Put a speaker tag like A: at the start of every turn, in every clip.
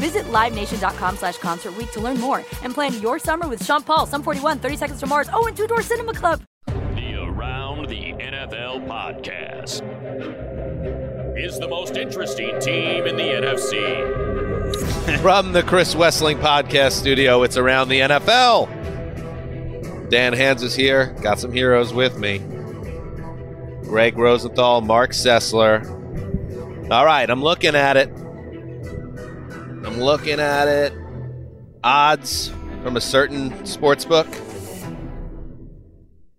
A: Visit LiveNation.com slash Concert Week to learn more and plan your summer with Sean Paul, Sum 41, 30 Seconds to Mars, oh, and Two Door Cinema Club.
B: The Around the NFL podcast is the most interesting team in the NFC.
C: From the Chris Wesseling podcast studio, it's Around the NFL. Dan Hanzus is here. Got some heroes with me. Greg Rosenthal, Marc Sessler. All right, I'm looking at it. I'm looking at it. Odds from a certain sports book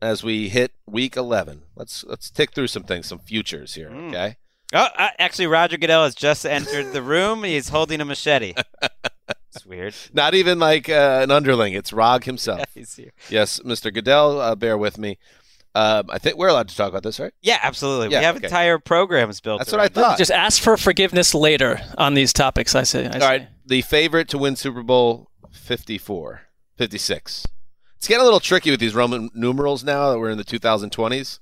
C: as we hit week 11. Let's let's tick through some things, some futures here, okay?
D: Oh, uh, actually, Roger Goodell has just entered the room. He's holding a machete. It's weird.
C: Not even like uh, an underling. It's Rog himself.
D: He's here.
C: Yes, Mr. Goodell, uh, bear with me. Um, I think we're allowed to talk about this, right?
D: Yeah, absolutely.
C: Yeah,
D: we have
C: okay.
D: entire programs built.
C: That's what I thought.
E: Just ask for forgiveness later on these topics. I say. I
C: All
E: say.
C: right, the favorite to win Super Bowl 54, 56. It's getting a little tricky with these Roman numerals now that we're in the 2020s.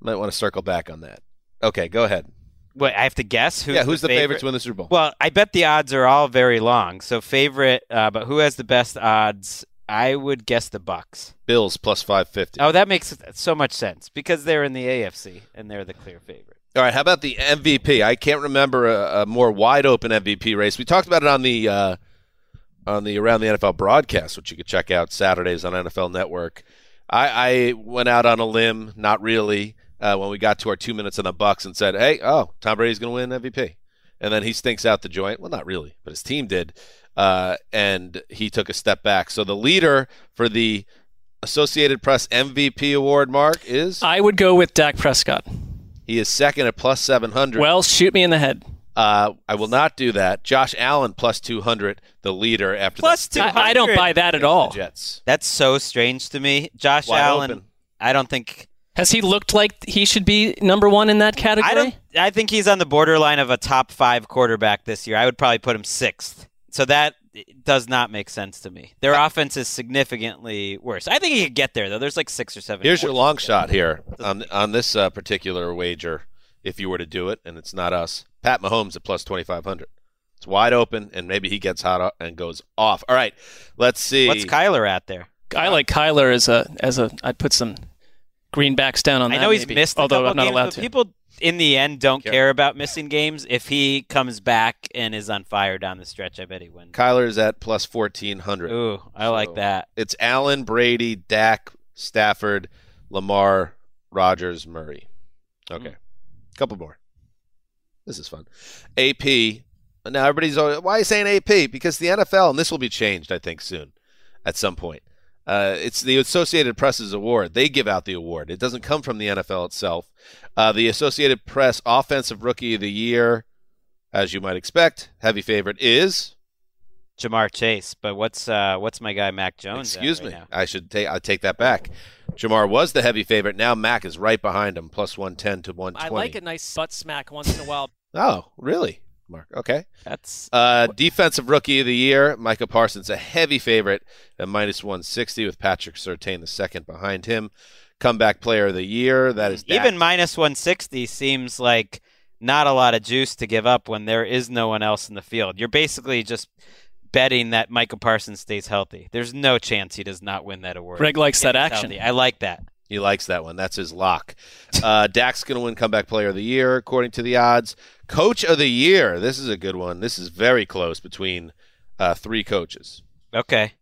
C: Might want to circle back on that. Okay, go ahead.
D: Wait, I have to guess who's
C: yeah, who's the, favorite? to win the Super Bowl?
D: Well, I bet the odds are all very long. So favorite, uh, but who has the best odds? I would guess the Bucks.
C: Bills plus 550.
D: Oh, that makes so much sense because they're in the AFC and they're the clear favorite.
C: All right, how about the MVP? I can't remember a, a more wide open MVP race. We talked about it on the uh, on the Around the NFL broadcast, which you could check out Saturdays on NFL Network. I, I went out on a limb, not really, uh, when we got to our two minutes on the Bucks and said, "Hey, oh, Tom Brady's going to win MVP," and then he stinks out the joint. Well, not really, but his team did, uh, and he took a step back. So the leader for the Associated Press MVP award, Mark, is
E: I would go with Dak Prescott.
C: he is second at plus seven hundred.
E: Well, shoot me in the head.
C: Uh, I will not do that. Josh Allen plus 200, the leader after
D: Plus
C: the,
D: 200.
E: I, I don't buy that at all.
C: Jets.
D: That's so strange to me. Josh
C: Wide
D: Allen.
C: open.
D: I don't think.
E: Has he looked like he should be number one in that category?
D: I don't. I think he's on the borderline of a top five quarterback this year. I would probably put him sixth. So that does not make sense to me. Their offense is significantly worse. I think he could get there though. There's like six or seven.
C: Here's your long shot here on on this uh, particular wager. If you were to do it, and it's not us, Pat Mahomes at plus 2500. It's wide open, and maybe he gets hot and goes off. All right, let's see.
D: What's Kyler at there?
E: I like Kyler as a as a. I'd put some greenbacks down on that.
D: I
E: that.
D: know he's
E: maybe,
D: missed. A
E: although
D: couple
E: I'm not
D: games,
E: allowed
D: but
E: to.
D: People in the end don't
C: Care.
D: care about missing games. If he comes back and is on fire down the stretch, I bet he wins.
C: Kyler's at plus 1400.
D: Ooh, I
C: So-
D: like that.
C: It's Allen, Brady, Dak, Stafford, Lamar, Rodgers, Murray. Okay,
D: Hmm.
C: couple more. This is fun. AP. Now everybody's always, why are you saying AP? Because the NFL, and this will be changed, I think, soon, at some point. Uh, it's the Associated Press's award. They give out the award. It doesn't come from the NFL itself. Uh, the Associated Press Offensive Rookie of the Year, as you might expect, heavy favorite is.
D: Ja'Marr Chase, but what's uh, what's my guy Mac Jones? at
C: Excuse
D: right
C: me.
D: now?
C: I should take I take that back. Ja'Marr was the heavy favorite. Now Mac is right behind him, plus one ten to one
E: I like a nice butt smack once in a while.
C: Oh, really? Mark. Okay.
D: That's
C: Uh, defensive rookie of the year, Micah Parsons, a heavy favorite at minus 160 with Patrick Surtain the second behind him. Comeback player of the year, that is Dak.
D: even minus 160 seems like not a lot of juice to give up when there is no one else in the field. You're basically just betting that Michael Parsons stays healthy. There's no chance he does not win that award.
E: Greg likes that action.
D: healthy. I like that.
C: He likes that one. That's his lock. Uh, Dak's going to win comeback player of the year, according to the odds. Coach of the year. This is a good one. This is very close between uh, three coaches.
D: Okay.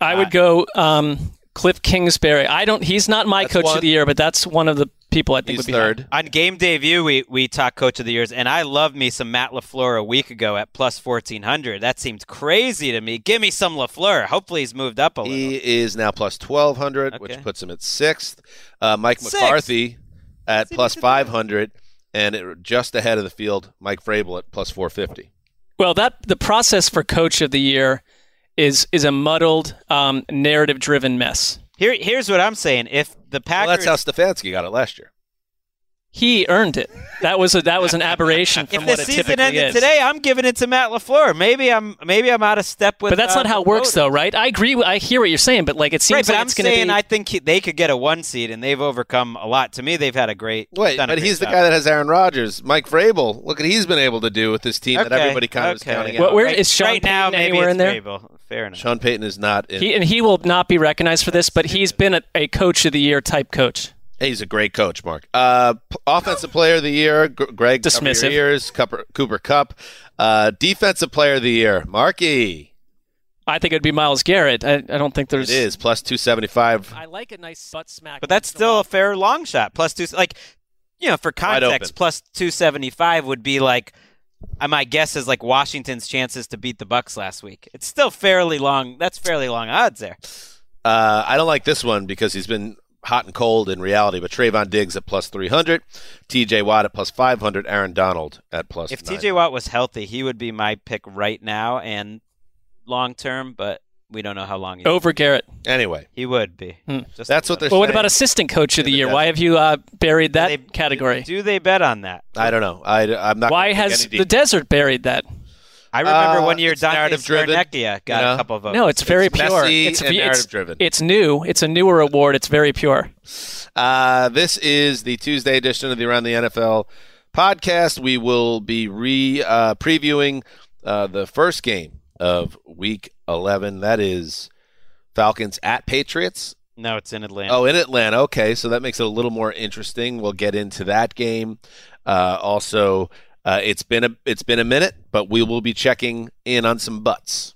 E: I
D: Uh,
E: would go um, Cliff Kingsbury. I don't. He's not my
C: That's
E: coach
C: one.
E: of the year, but that's one of the people I think
C: He's
E: would be
C: third.
D: On game day view, we we talked coach of the years, and I love me some Matt Lafleur a week ago at plus fourteen hundred. That seemed crazy to me. Give me some Lafleur. Hopefully, he's moved up a little.
C: He is now plus 1,200, which puts him at sixth. Uh, Mike
D: Sixth.
C: McCarthy at
D: See,
C: plus
D: look at that.
C: 500, and it, just ahead of the field, Mike Vrabel at plus 450.
E: Well, that the process for coach of the year is is a muddled, um, narrative driven mess.
D: Here, here's what I'm saying. If the
C: Well, that's how Stefanski got it last year.
E: He earned it. That was a that was an aberration from what it typically is.
D: if the season
E: typically
D: ended
E: is.
D: today, I'm giving it to Matt Lafleur. Maybe I'm maybe I'm out of step with.
E: but that's
D: uh,
E: not how it works,
D: voters.
E: though, right? I agree. with- I hear what you're saying, but like it seems
D: Right, but
E: like
D: I'm
E: it's going to
D: saying
E: be.
D: I think he, they could get a one seed, and they've overcome a lot. To me, they've had a great.
C: Wait,
D: done a
C: but
D: great
C: he's the guy that has Aaron Rodgers. Mike Vrabel. Look what he's been able to do with this team that everybody kind of is counting
E: Well,
C: out.
E: where-
D: right,
E: is Sean
D: right now, maybe
E: anywhere
D: it's
E: in there?
D: Vrabel. Fair enough.
C: Sean Payton is not in.
E: he, and he will not be recognized for this, but he's been a, a coach of the year type coach.
C: He's a great coach, Mark. Uh, p- offensive player of the year, G- Greg cover your
E: Dismissive.
C: ears, Cooper, Cooper Kupp. Uh, defensive player of the year, Marky.
E: I think it'd be Myles Garrett. I, I don't think there's.
C: is plus two seventy five.
E: I like a nice butt smack.
D: But that's still a fair long shot. Plus two, like you know, for context, plus two seventy five would be like. uh, My guess is like Washington's chances to beat the Bucks last week. It's still fairly long. That's fairly long odds there.
C: Uh, I don't like this one because he's been hot and cold in reality. But Trevon Diggs at plus three hundred, T.J. Watt at plus five hundred, Aaron Donald at plus.
D: If TJ Watt was healthy, he would be my pick right now and long term. But we don't know how long. He,
E: over Garrett.
C: Anyway,
D: he would be.
E: Hmm.
D: Just
C: that's what they're
E: Well, what about assistant coach of the year? Why have you uh, buried that
D: They-
E: category?
D: Do they bet on that?
C: I don't know. I, I'm not.
E: Why has
C: any
E: the desert buried that?
D: I remember
C: Uh,
D: one year
C: it's
D: Dante
C: narrative-driven,
D: Scarnecchia got
C: you know?
D: a couple of votes.
E: No, it's very
C: It's
E: pure.
C: messy
E: it's
C: and
E: it's,
C: narrative-driven.
E: it's new. It's a newer award. It's very pure.
C: Uh, this is the Tuesday edition of the Around the NFL podcast. We will be re uh, previewing uh, the first game of Week 11. That is Falcons at Patriots.
D: no, it's in Atlanta.
C: Oh, in Atlanta. Okay, so that makes it a little more interesting. We'll get into that game. Uh, also, uh, it's been a it's been a minute, but we will be checking in on some butts.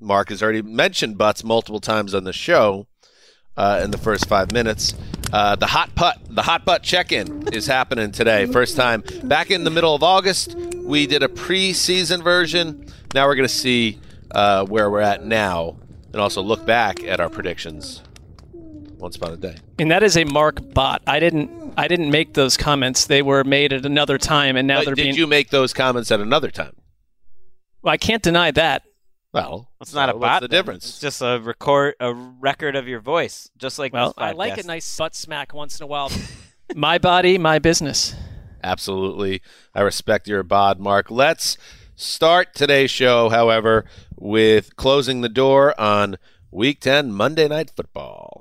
C: Mark has already mentioned butts multiple times on the show uh, in the first five minutes. Uh, the hot putt, the hot butt check-in is happening today. First time back in the middle of August. We did a preseason version. Now we're going to see uh, where we're at now, and also look back at our predictions. Once upon a day.
E: And that is a Mark bot. I didn't. I didn't make those comments. They were made at another time, and now
C: But
E: they're
C: did
E: being.
C: you make those comments at another time?
E: Well, I can't deny that.
C: Well,
D: It's not
C: so
D: a
C: what's the
D: then.
C: difference?
D: It's just a record, a record of your voice, just like
E: Well,
D: this
E: I like a nice butt smack once in a while. my body, my business.
C: Absolutely. I respect your bod, Mark. Let's start today's show, however, with closing the door on Week 10 Monday Night Football.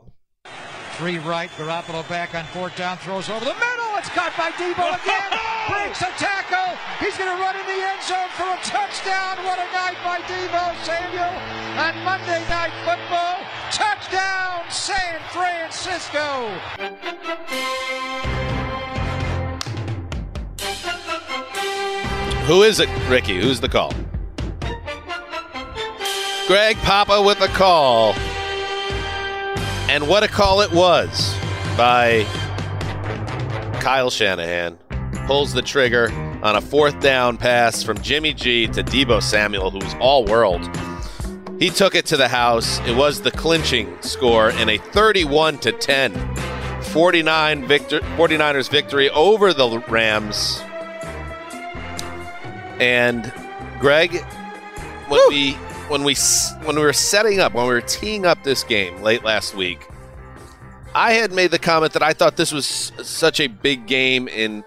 F: Three right, Garoppolo back on fourth down, throws over the middle. It's caught by Deebo again. Breaks a tackle. He's going to run in the end zone for a touchdown. What a night by Deebo Samuel on Monday Night Football. Touchdown, San Francisco.
C: Who is it, Ricky? Who's the call? Greg Papa with the call. And what a call it was by Kyle Shanahan. Pulls the trigger on a fourth down pass from Jimmy G to Deebo Samuel, who's all world. He took it to the house. It was the clinching score in a 31 to 10 49 victor 49ers victory over the Rams. And Greg, when we when we when we were setting up, when we were teeing up this game late last week, I had made the comment that I thought this was such a big game in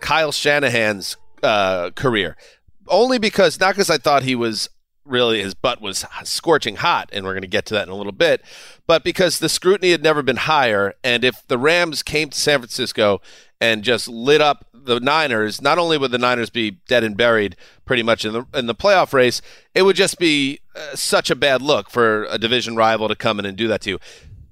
C: Kyle Shanahan's uh, career. Only because, not because I thought he was really his butt was scorching hot, and we're going to get to that in a little bit, but because the scrutiny had never been higher. And if the Rams came to San Francisco and just lit up the Niners, not only would the Niners be dead and buried pretty much in the in the playoff race, it would just be uh, such a bad look for a division rival to come in and do that to you.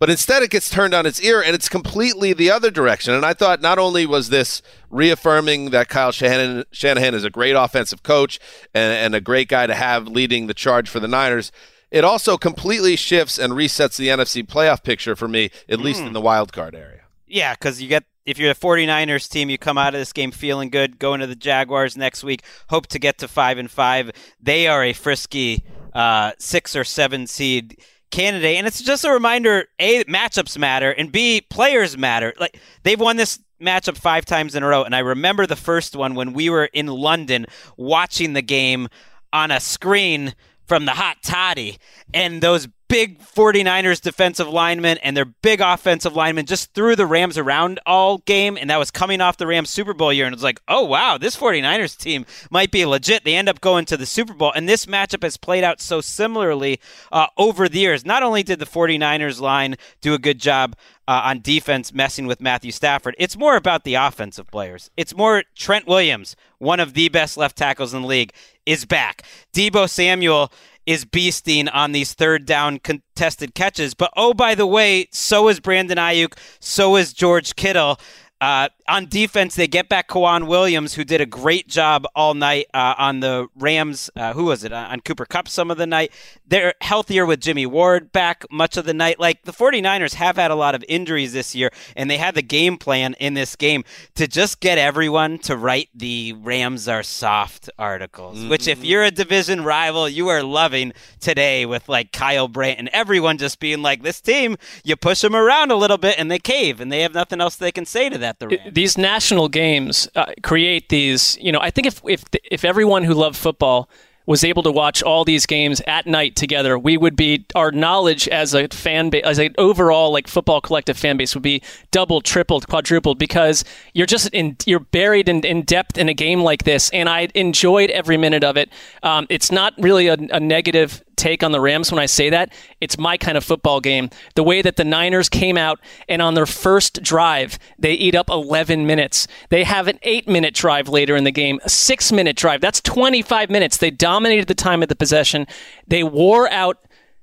C: But instead, it gets turned on its ear, and it's completely the other direction. And I thought not only was this reaffirming that Kyle Shanahan, Shanahan is a great offensive coach and, and a great guy to have leading the charge for the Niners, it also completely shifts and resets the NFC playoff picture for me, at mm. least in the wild card area.
D: Yeah, because you get if you're a 49ers team, you come out of this game feeling good, going to the Jaguars next week, hope to get to five and five. They are a frisky uh, six or seven seed candidate. And it's just a reminder A, matchups matter, and B, players matter. Like they've won this matchup five times in a row. And I remember the first one when we were in London watching the game on a screen from the hot toddy and those big 49ers defensive linemen and their big offensive linemen just threw the Rams around all game. And that was coming off the Rams Super Bowl year. And it was like, oh, wow, this 49ers team might be legit. They end up going to the Super Bowl. And this matchup has played out so similarly uh, over the years. Not only did the 49ers line do a good job uh, on defense messing with Matthew Stafford. It's more about the offensive players. It's more Trent Williams, one of the best left tackles in the league, is back. Deebo Samuel is beasting on these third down contested catches. But oh, by the way, so is Brandon Aiyuk, so is George Kittle. Uh, on defense, they get back K'Waun Williams, who did a great job all night uh, on the Rams. Uh, who was it? On Cooper Kupp some of the night. They're healthier with Jimmy Ward back much of the night. Like the 49ers have had a lot of injuries this year, and they had the game plan in this game to just get everyone to write the Rams are soft articles, mm-hmm. which, if you're a division rival, you are loving today with like Kyle Brandt and everyone just being like, this team, you push them around a little bit and they cave, and they have nothing else they can say to that the Rams.
E: These national games uh, create these. You know, I think if if if everyone who loved football was able to watch all these games at night together, we would be our knowledge as a fan base, as an overall like football collective fan base would be doubled, tripled, quadrupled because you're just in you're buried in, in depth in a game like this, and I enjoyed every minute of it. Um, it's not really a, a negative take on the Rams when I say that. It's my kind of football game. The way that the Niners came out and on their first drive, they eat up 11 minutes. They have an eight minute drive later in the game, a six minute drive. That's 25 minutes. They dominated the time of the possession. They wore out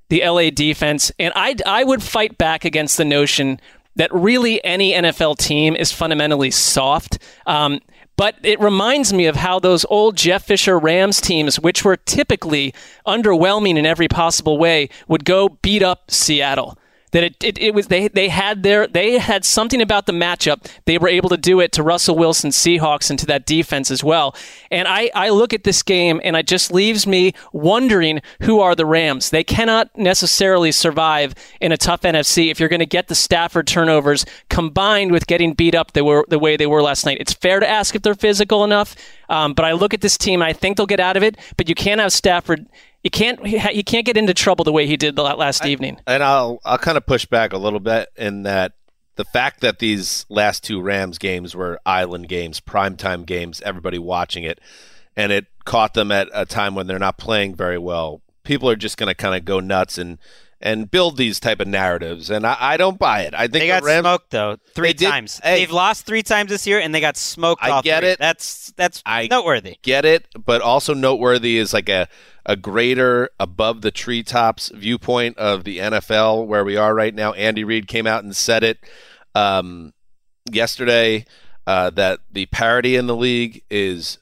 E: the LA defense. And I, I would fight back against the notion that really any NFL team is fundamentally soft. Um, but it reminds me of how those old Jeff Fisher Rams teams, which were typically underwhelming in every possible way, would go beat up Seattle that it, it, it, was they they had their they had something about the matchup. They were able to do it to Russell Wilson Seahawks and to that defense as well. And I, I look at this game and it just leaves me wondering who are the Rams. They cannot necessarily survive in a tough NFC if you're going to get the Stafford turnovers combined with getting beat up they were the way they were last night. It's fair to ask if they're physical enough um, but I look at this team and I think they'll get out of it but you can't have Stafford you can't you can't get into trouble the way he did last
C: I,
E: evening.
C: And I'll I'll kind of push back a little bit in that the fact that these last two Rams games were island games, primetime games, everybody watching it, and it caught them at a time when they're not playing very well. People are just going to kind of go nuts and and build these type of narratives, and I, I don't buy it. I think
D: they got
C: the Rams,
D: smoked though three times. Hey, They've lost three times this year, and they got smoked.
C: I get
D: three.
C: it.
D: That's that's
C: I
D: noteworthy.
C: Get it, but also noteworthy is like a a greater above the treetops viewpoint of the NFL where we are right now. Andy Reid came out and said it um, yesterday uh, that the parity in the league is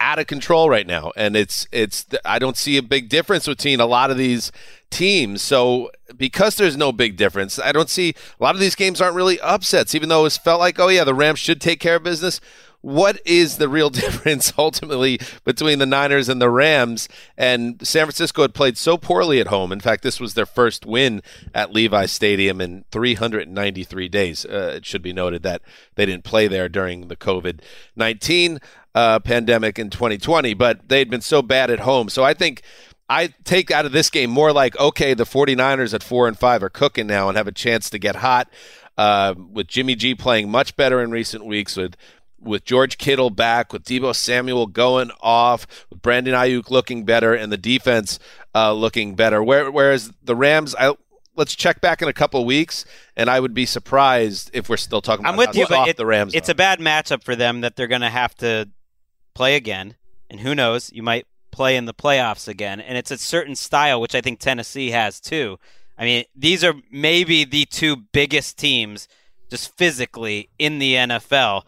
C: out of control right now, and it's it's I don't see a big difference between a lot of these teams. So because there's no big difference, I don't see a lot of these games aren't really upsets, even though it's felt like oh yeah the Rams should take care of business. What is the real difference ultimately between the Niners and the Rams? And San Francisco had played so poorly at home. In fact, this was their first win at Levi Stadium in 393 days. Uh, it should be noted that they didn't play there during the COVID 19 uh, pandemic in 2020, but they'd been so bad at home. So I think I take out of this game more like, okay, the 49ers at four and five are cooking now and have a chance to get hot. Uh, with Jimmy G playing much better in recent weeks, with with George Kittle back, with Deebo Samuel going off, with Brandon Aiyuk looking better, and the defense uh, looking better. Where, whereas the Rams, I, let's check back in a couple of weeks, and I would be surprised if we're still talking about
D: I'm with you, but it-
C: the Rams.
D: it's
C: are.
D: a bad matchup for them that they're going to have to play again. And who knows, you might play in the playoffs again. And it's a certain style, which I think Tennessee has too. I mean, these are maybe the two biggest teams just physically in the NFL.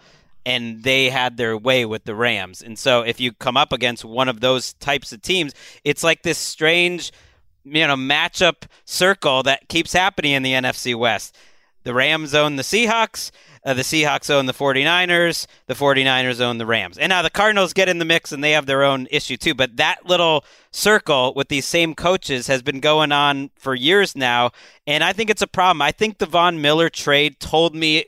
D: And they had their way with the Rams. And so if you come up against one of those types of teams, it's like this strange, you know, matchup circle that keeps happening in the NFC West. The Rams own the Seahawks. Uh, the Seahawks own the 49ers. The 49ers own the Rams. And now the Cardinals get in the mix and they have their own issue too. But that little circle with these same coaches has been going on for years now. And I think it's a problem. I think the Von Miller trade told me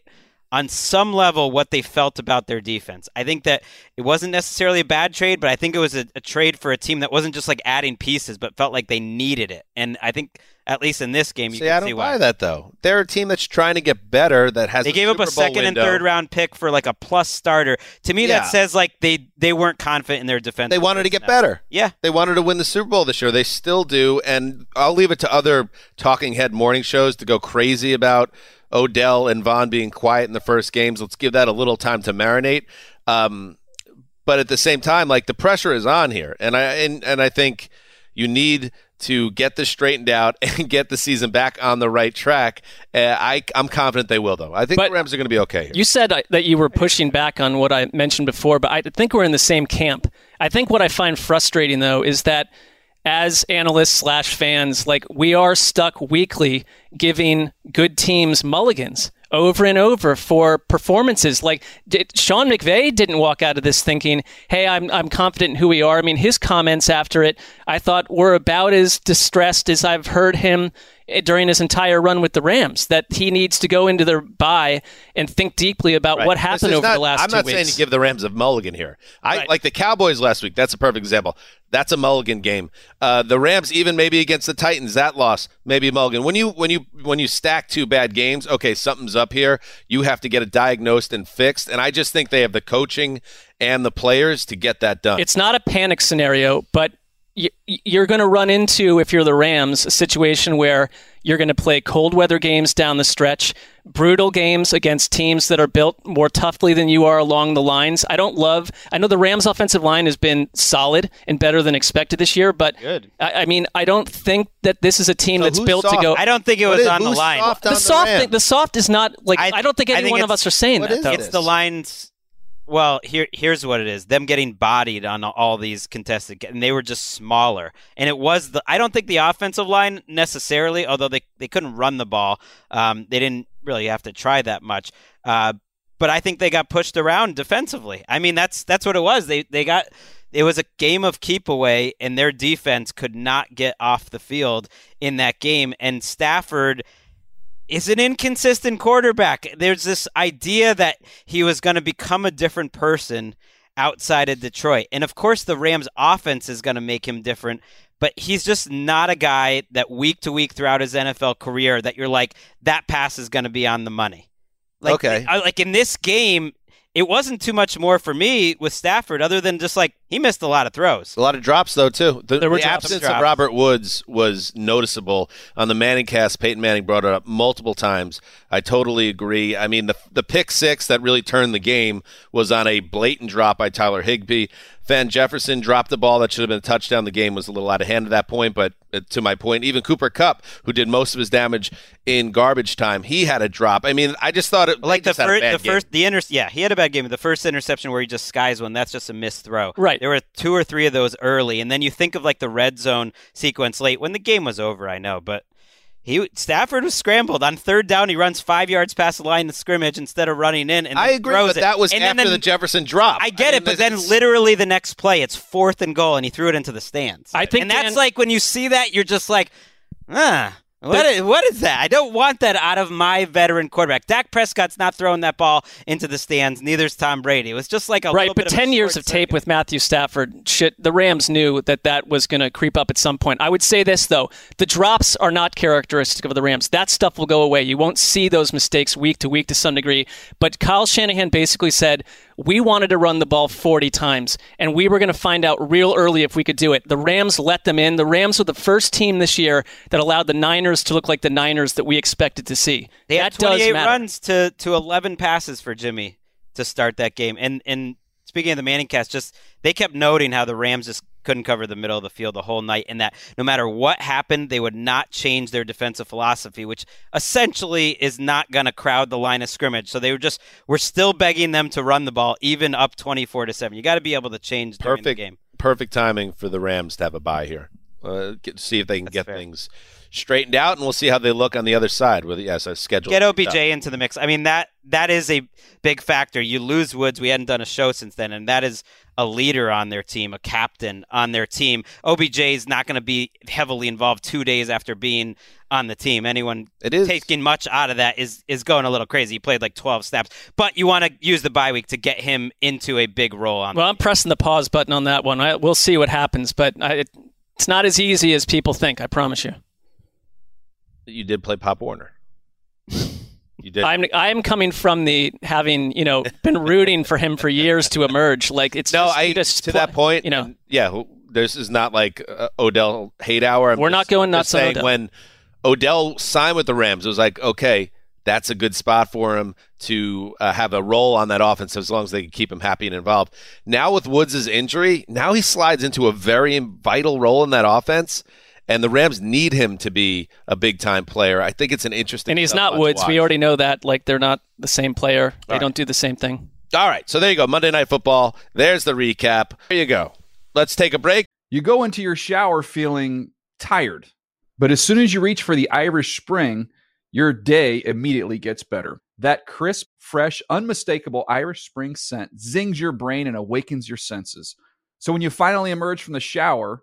D: on some level what they felt about their defense. I think that it wasn't necessarily a bad trade, but I think it was a, a trade for a team that wasn't just like adding pieces, but felt like they needed it. And I think at least in this game, you
C: See,
D: can
C: I don't
D: see
C: buy
D: why.
C: that though. They're a team that's trying to get better. That has
D: They gave up a
C: Bowl
D: second and third round pick for like a plus starter. To me,
C: Yeah.
D: that says like they they weren't confident in their defense.
C: They wanted to get better.
D: Yeah.
C: They wanted to win the Super Bowl this year. They still do. And I'll leave it to other talking head morning shows to go crazy about Odell and Von being quiet in the first games. Let's give that a little time to marinate. Um, but at the same time, like the pressure is on here, and I and, and I think you need to get this straightened out and get the season back on the right track. Uh, I I'm confident they will, though. I think
E: But-
C: the Rams are going to be okay here.
E: You said uh, that you were pushing back on what I mentioned before, but I think we're in the same camp. I think what I find frustrating though is that as analysts slash fans, like we are stuck weekly giving good teams mulligans over and over for performances. Like did, Sean McVay didn't walk out of this thinking, "Hey, I'm I'm confident in who we are." I mean, his comments after it, I thought were about as distressed as I've heard him during his entire run with the Rams. That he needs to go into their bye and think deeply about
C: Right.
E: what happened over
C: not-
E: the last
C: I'm
E: two
C: not
E: weeks.
C: saying to give the Rams a mulligan here. I
E: Right.
C: like the Cowboys last week. That's a perfect example. That's a mulligan game. Uh, the Rams, even maybe against the Titans, that loss maybe a mulligan. When you when you when you stack two bad games, okay, something's up here. You have to get it diagnosed and fixed. And I just think they have the coaching and the players to get that done.
E: It's not a panic scenario, but you're going to run into, if you're the Rams, a situation where you're going to play cold weather games down the stretch, brutal games against teams that are built more toughly than you are along the lines. I don't love. I know the Rams' offensive line has been solid and better than expected this year, but I, I mean, I don't think that this is a team
C: So
E: that's built
C: soft?
E: to go.
D: I don't think it was
C: is-
D: on the line.
C: soft on
E: the soft,
C: Rams?
E: thing, the soft is not like I, don't think
D: I
E: any
D: think
E: one of us are saying
C: what
E: that.
C: is
E: though.
D: It's the lines. Well, here here's what it is. Them getting bodied on all these contested, and they were just smaller. And it was the. I don't think the offensive line necessarily, although they they couldn't run the ball. Um, they didn't really have to try that much. Uh, but I think they got pushed around defensively. I mean, that's that's what it was. They they got. It was a game of keep away, and their defense could not get off the field in that game. And Stafford is an inconsistent quarterback. There's this idea that he was going to become a different person outside of Detroit. And of course, the Rams' offense is going to make him different, but he's just not a guy that week to week throughout his NFL career that you're like, that pass is going to be on the money. Like,
C: Okay.
D: Like in this game, it wasn't too much more for me with Stafford other than just like he missed a lot of throws.
C: A lot of drops, though, too. The,
E: There were
C: the absence
D: Drops.
C: of Robert Woods was noticeable on the Manning cast. Peyton Manning brought it up multiple times. I totally agree. I mean, the the pick six that really turned the game was on a blatant drop by Tyler Higbee. Van Jefferson dropped the ball that should have been a touchdown. The game was a little out of hand at that point, but uh, to my point, even Cooper Kupp, who did most of his damage in garbage time, he had a drop. I mean, I just thought it
D: Like the
C: just had a
D: first,
C: bad
D: the
C: game.
D: first, the inter, yeah, he had a bad game. The first interception where he just skies one, that's just a missed throw.
E: Right.
D: There were two or three of those early, and then you think of like the red zone sequence late when the game was over. I know, but he Stafford was scrambled on third down. He runs five yards past the line of scrimmage instead of running in, and
C: I
D: then
C: agree, but
D: it.
C: that was
D: And then
C: after
D: the-
C: the Jefferson drop.
D: I get
C: mean,
D: it, but then literally the next play, it's fourth and goal, and he threw it into the stands.
E: I think
D: and that's like when you see that, you're just like, ah. What is, what is that? I don't want that out of my veteran quarterback. Dak Prescott's not throwing that ball into the stands. Neither's Tom Brady. It was just like a
E: right,
D: little
E: but
D: bit of a
E: 10 years of tape
D: circuit.
E: with Matthew Stafford, shit, the Rams knew that that was going to creep up at some point. I would say this, though the drops are not characteristic of the Rams. That stuff will go away. You won't see those mistakes week to week to some degree. But Kyle Shanahan basically said, We wanted to run the ball 40 times, and we were going to find out real early if we could do it. The Rams let them in. The Rams were the first team this year that allowed the Niners to look like the Niners that we expected to see.
D: They
E: that
D: had 28
E: does matter.
D: runs to, to 11 passes for Jimmy to start that game. And and speaking of the Manning cast, just they kept noting how the Rams just couldn't cover the middle of the field the whole night, and that no matter what happened, they would not change their defensive philosophy, which essentially is not going to crowd the line of scrimmage. So they were just we're still begging them to run the ball, even up 24 to seven. You got to be able to change during the
C: Perfect
D: game.
C: perfect timing for the Rams to have a bye here. Uh, get, see if they can
D: That's
C: get
D: fair.
C: things straightened out, and we'll see how they look on the other side. With yes, a schedule.
D: Get OBJ into the mix. I mean that that is a big factor. You lose Woods. We hadn't done a show since then, and that is a leader on their team, a captain on their team. OBJ is not going to be heavily involved two days after being on the team. Anyone
C: It is.
D: taking much out of that is is going a little crazy. He played like twelve snaps, but you want to use the bye week to get him into a big role on.
E: Well, I'm pressing the pause button on that one. I, we'll see what happens, but I, it, it's not as easy as people think. I promise you.
C: You did play Pop Warner. You did.
E: I'm I'm coming from the having you know been rooting for him for years to emerge. Like it's
C: no,
E: just,
C: I
E: just
C: to that point.
E: You know,
C: yeah. This is not like uh, Odell hate hour. I'm
E: We're not going nuts
C: saying
E: Odell.
C: when Odell signed with the Rams, it was like okay, that's a good spot for him to uh, have a role on that offense as long as they can keep him happy and involved. Now with Woods' injury, now he slides into a very vital role in that offense. And the Rams need him to be a big time player. I think it's an interesting.
E: and he's not Woods. We already know that. Like they're not the same player. They
C: right.
E: don't do the same thing.
C: All right, so there you go. Monday Night Football. There's the recap. There you go. Let's take a break.
G: You go into your shower feeling tired, but as soon as you reach for the Irish Spring, your day immediately gets better. That crisp, fresh, unmistakable Irish Spring scent zings your brain and awakens your senses. So when you finally emerge from the shower,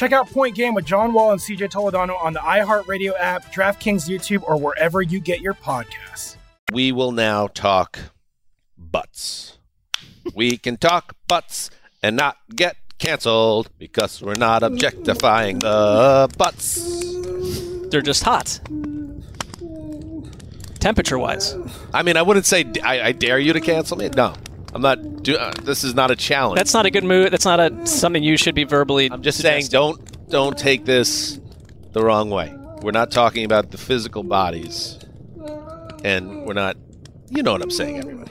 H: Check out Point Game with John Wall and CJ Toledano on the iHeartRadio app, DraftKings YouTube, or wherever you get your podcasts.
C: We will now talk butts. we can talk butts and not get canceled because we're not objectifying the butts.
E: They're just hot. Temperature wise.
C: I mean, I wouldn't say I, I dare you to cancel me. No, I'm not. Do, uh, this is not a challenge.
E: That's not a good move. That's not a something you should be verbally.
C: I'm just saying, don't don't take this the wrong way. We're not talking about the physical bodies, and we're not. You know what I'm saying, everybody.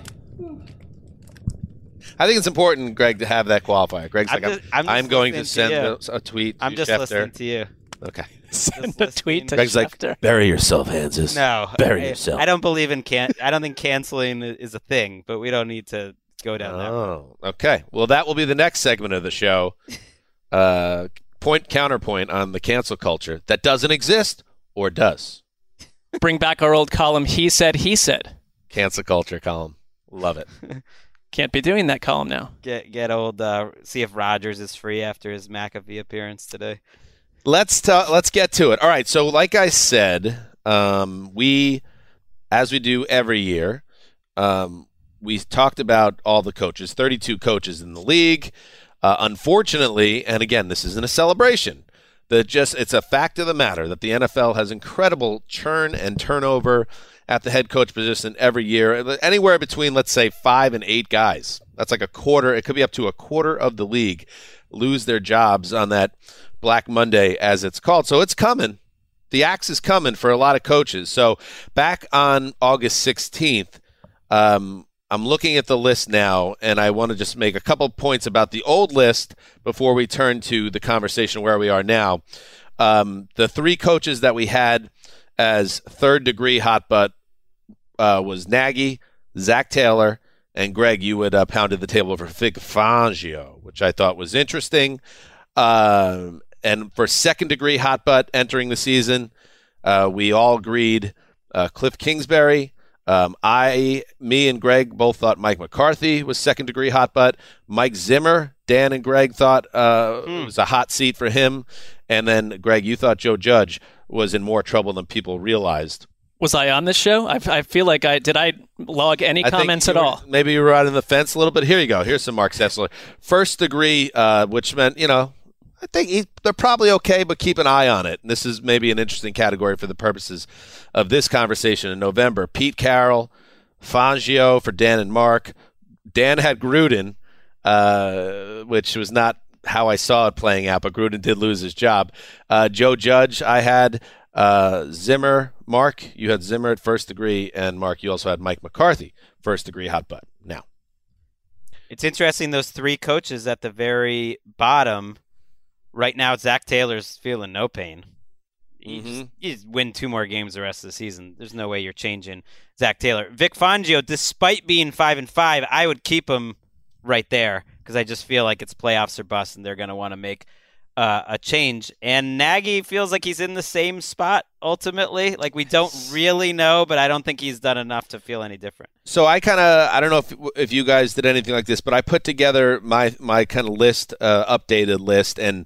C: I think it's important, Greg, to have that qualifier. Greg's
D: I'm
C: like,
D: just-
C: I'm,
D: I'm
C: I'm
D: just
C: going to
D: listening
C: send
D: to
C: a, a tweet.
D: I'm
C: to
D: just
C: Schefter.
D: listening to you.
C: Okay.
E: Send a tweet to
C: Greg's like,
E: Schefter.
C: bury yourself, Hanzus.
D: No,
C: bury
D: I,
C: yourself.
D: I don't believe in can. I don't think canceling i- is a thing, but we don't need to go down that. road.
C: Oh, okay. Well, that will be the next segment of the show. Uh, point counterpoint on the cancel culture that doesn't exist or does.
E: Bring back our old column. He said. He said.
C: Cancel culture column. Love it.
E: Can't be doing that column now.
D: Get get old. Uh, see if Rodgers is free after his McAfee appearance today.
C: let's ta- let's get to it. All right. So, like I said, um, we, as we do every year, um, we talked about all the coaches, 32 coaches in the league. Uh, unfortunately, and again, this isn't a celebration. The just it's a fact of the matter that the NFL has incredible churn and turnover at the head coach position every year. Anywhere between let's say five and eight guys. That's like a quarter. It could be up to a quarter of the league lose their jobs on that Black Monday, as it's called. So it's coming. The axe is coming for a lot of coaches. So back on August 16th, um, I'm looking at the list now, and I want to just make a couple points about the old list before we turn to the conversation where we are now. Um, the three coaches that we had as third degree hot butt uh, was Nagy, Zac Taylor, and Greg. You had uh, pounded the table for Vic Fangio, which I thought was interesting. Uh, and for second degree hot butt entering the season, uh, we all agreed uh, Cliff Kingsbury. Um, I, me, and Greg both thought Mike McCarthy was second degree hot butt. Mike Zimmer, Dan and Greg thought uh,
D: Hmm.
C: it was a hot seat for him. And then, Greg, you thought Joe Judge was in more trouble than people realized.
E: Was I on this show? I, I feel like I did. I log any
C: I
E: comments at
C: were-
E: all?
C: Maybe you were out on the fence a little bit. Here you go. Here's some Marc Sessler. First degree, uh, which meant, you know, I think he, they're probably okay, but keep an eye on it. And this is maybe an interesting category for the purposes of this conversation in November. Pete Carroll, Fangio for Dan and Mark. Dan had Gruden, uh, which was not how I saw it playing out, but Gruden did lose his job. Uh, Joe Judge, I had uh, Zimmer. Mark, you had Zimmer at first degree, and Mark, you also had Mike McCarthy, first degree hot butt. Now,
D: It's interesting those three coaches at the very bottom. Right now, Zac Taylor's feeling no pain. You, just, mm-hmm. you just win two more games the rest of the season. There's no way you're changing Zac Taylor. Vic Fangio, despite being five and five, I would keep him right there because I just feel like it's playoffs or bust, and they're going to want to make uh, a change. And Nagy feels like he's in the same spot ultimately. Like we don't really know, but I don't think he's done enough to feel any different.
C: so I kind of I don't know if if you guys did anything like this, but I put together my my kind of list, uh, updated list, and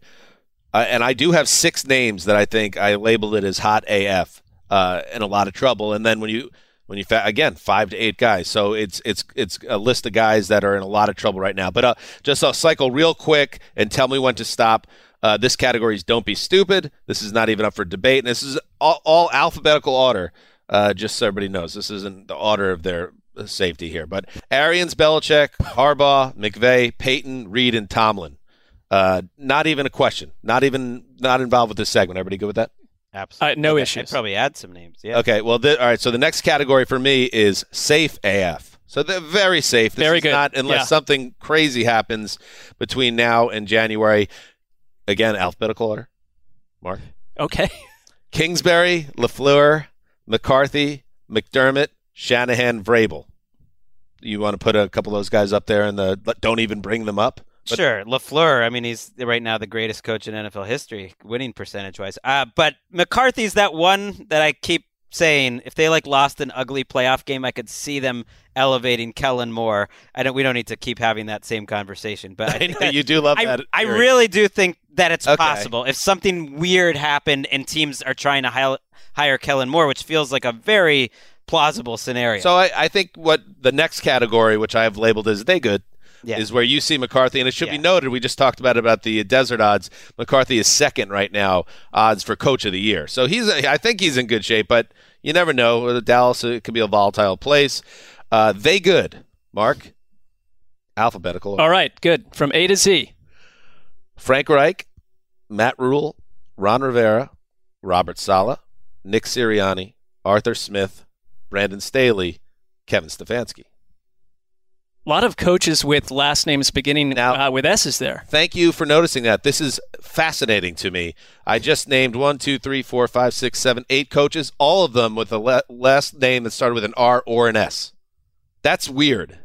C: uh, and I do have six names that I think I labeled it as hot AF uh, in a lot of trouble. And then when you when you fa- again five to eight guys, so it's it's it's a list of guys that are in a lot of trouble right now. But uh, just I'll cycle real quick and tell me when to stop. Uh, this category is don't be stupid. This is not even up for debate. And this is all, all alphabetical order. Uh, just so everybody knows, this isn't the order of their uh, safety here. But Arians, Belichick, Harbaugh, McVay, Payton, Reid, and Tomlin. Uh, not even a question. Not even not involved with this segment. Everybody good with that?
D: Absolutely.
E: Uh, no
D: Okay,
E: issues.
D: I'd probably add some names. Yeah.
C: Okay. Well, th- all right. So the next category for me is safe AF. So they're very safe. This
E: Very
C: is
E: good.
C: Not unless
E: Yeah.
C: something crazy happens between now and January. Again, alphabetical order. Mark.
E: Okay.
C: Kingsbury, Lafleur, McCarthy, McDermott, Shanahan, Vrabel. You want to put a couple of those guys up there and the don't even bring them up. But-
D: sure, Lafleur. I mean, he's right now the greatest coach in NFL history, winning percentage wise. Uh, but McCarthy's that one that I keep saying. If they like lost an ugly playoff game, I could see them elevating Kellen Moore. I don't. We don't need to keep having that same conversation. But I,
C: I
D: think
C: know
D: that-
C: you do love
D: I,
C: that.
D: I
C: theory.
D: really do think that it's
C: Okay.
D: possible. If something weird happened and teams are trying to hire, hire Kellen Moore, which feels like a very plausible scenario.
C: So I, I think what the next category, which I have labeled as they good,
D: Yeah.
C: is where you see McCarthy, and it should be noted. We just talked about about the desert odds. McCarthy is second right now odds for Coach of the Year, so he's I think he's in good shape. But you never know. Dallas it could be a volatile place. Uh, they good, Mark. Alphabetical.
E: All right. Good. From A to Z.
C: Frank Reich, Matt Rhule, Ron Rivera, Robert Saleh, Nick Sirianni, Arthur Smith, Brandon Staley, Kevin Stefanski.
E: A lot of coaches with last names beginning
C: Now-
E: uh, with S's there.
C: Thank you for noticing that. This is fascinating to me. I just named one, two, three, four, five, six, seven, eight coaches, all of them with a le- last name that started with an R or an S. That's weird.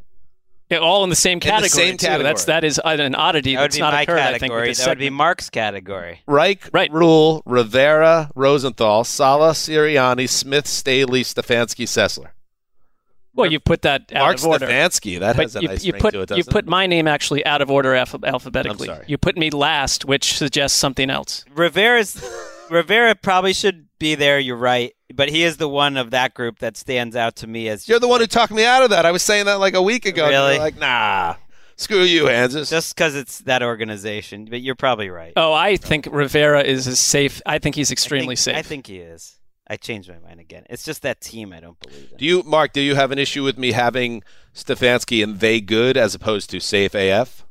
E: Yeah, all in the same
C: the
E: category.
C: same category.
E: That's that is uh, an oddity
D: that would
E: that's not
D: my
E: occurred. I think,
D: category.
E: with this
D: That would be. Mark's category.
C: Reich,
E: Right.
C: Rhule, Rivera, Rosenthal, Saleh, Sirianni, Smith, Staley, Stefanski, Sessler.
E: Well, you put that out
C: Mark
E: of order.
C: Stefanski, that
E: But
C: has a
E: you,
C: nice
E: you
C: ring
E: put
C: to it,
E: you put
C: it?
E: my name actually out of order alpha- alphabetically.
C: I'm sorry.
E: You put me last, which suggests something else.
D: Rivera's Rivera probably should be there. You're right, but he is the one of that group that stands out to me as
C: You're the one who talked me out of that. I was saying that like a week ago. and
D: Really?
C: Like, nah. Screw you, Hanzus.
D: just because it's that organization. But you're probably right.
E: Oh, I think Rivera is as safe. I think he's extremely
D: I think,
E: safe.
D: I think he is. I changed my mind again. It's just that team I don't believe in.
C: Do you, Mark? Do you have an issue with me having Stefanski and they good as opposed to safe AF?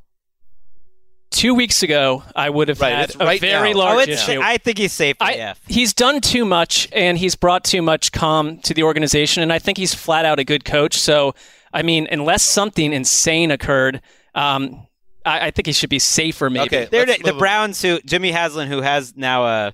E: Two weeks ago, I would have
C: Right,
E: had
C: it's
E: a
C: right
E: very
C: now.
D: oh,
E: large
D: it's,
E: issue.
D: I think he's safe
E: I- he's done too much and he's brought too much calm to the organization, and I think he's flat out a good coach. So, I mean, unless something insane occurred, um, I, I think he should be safer. Maybe.
C: Okay.
D: They're the, the Browns who Jimmy Haslam, who has now a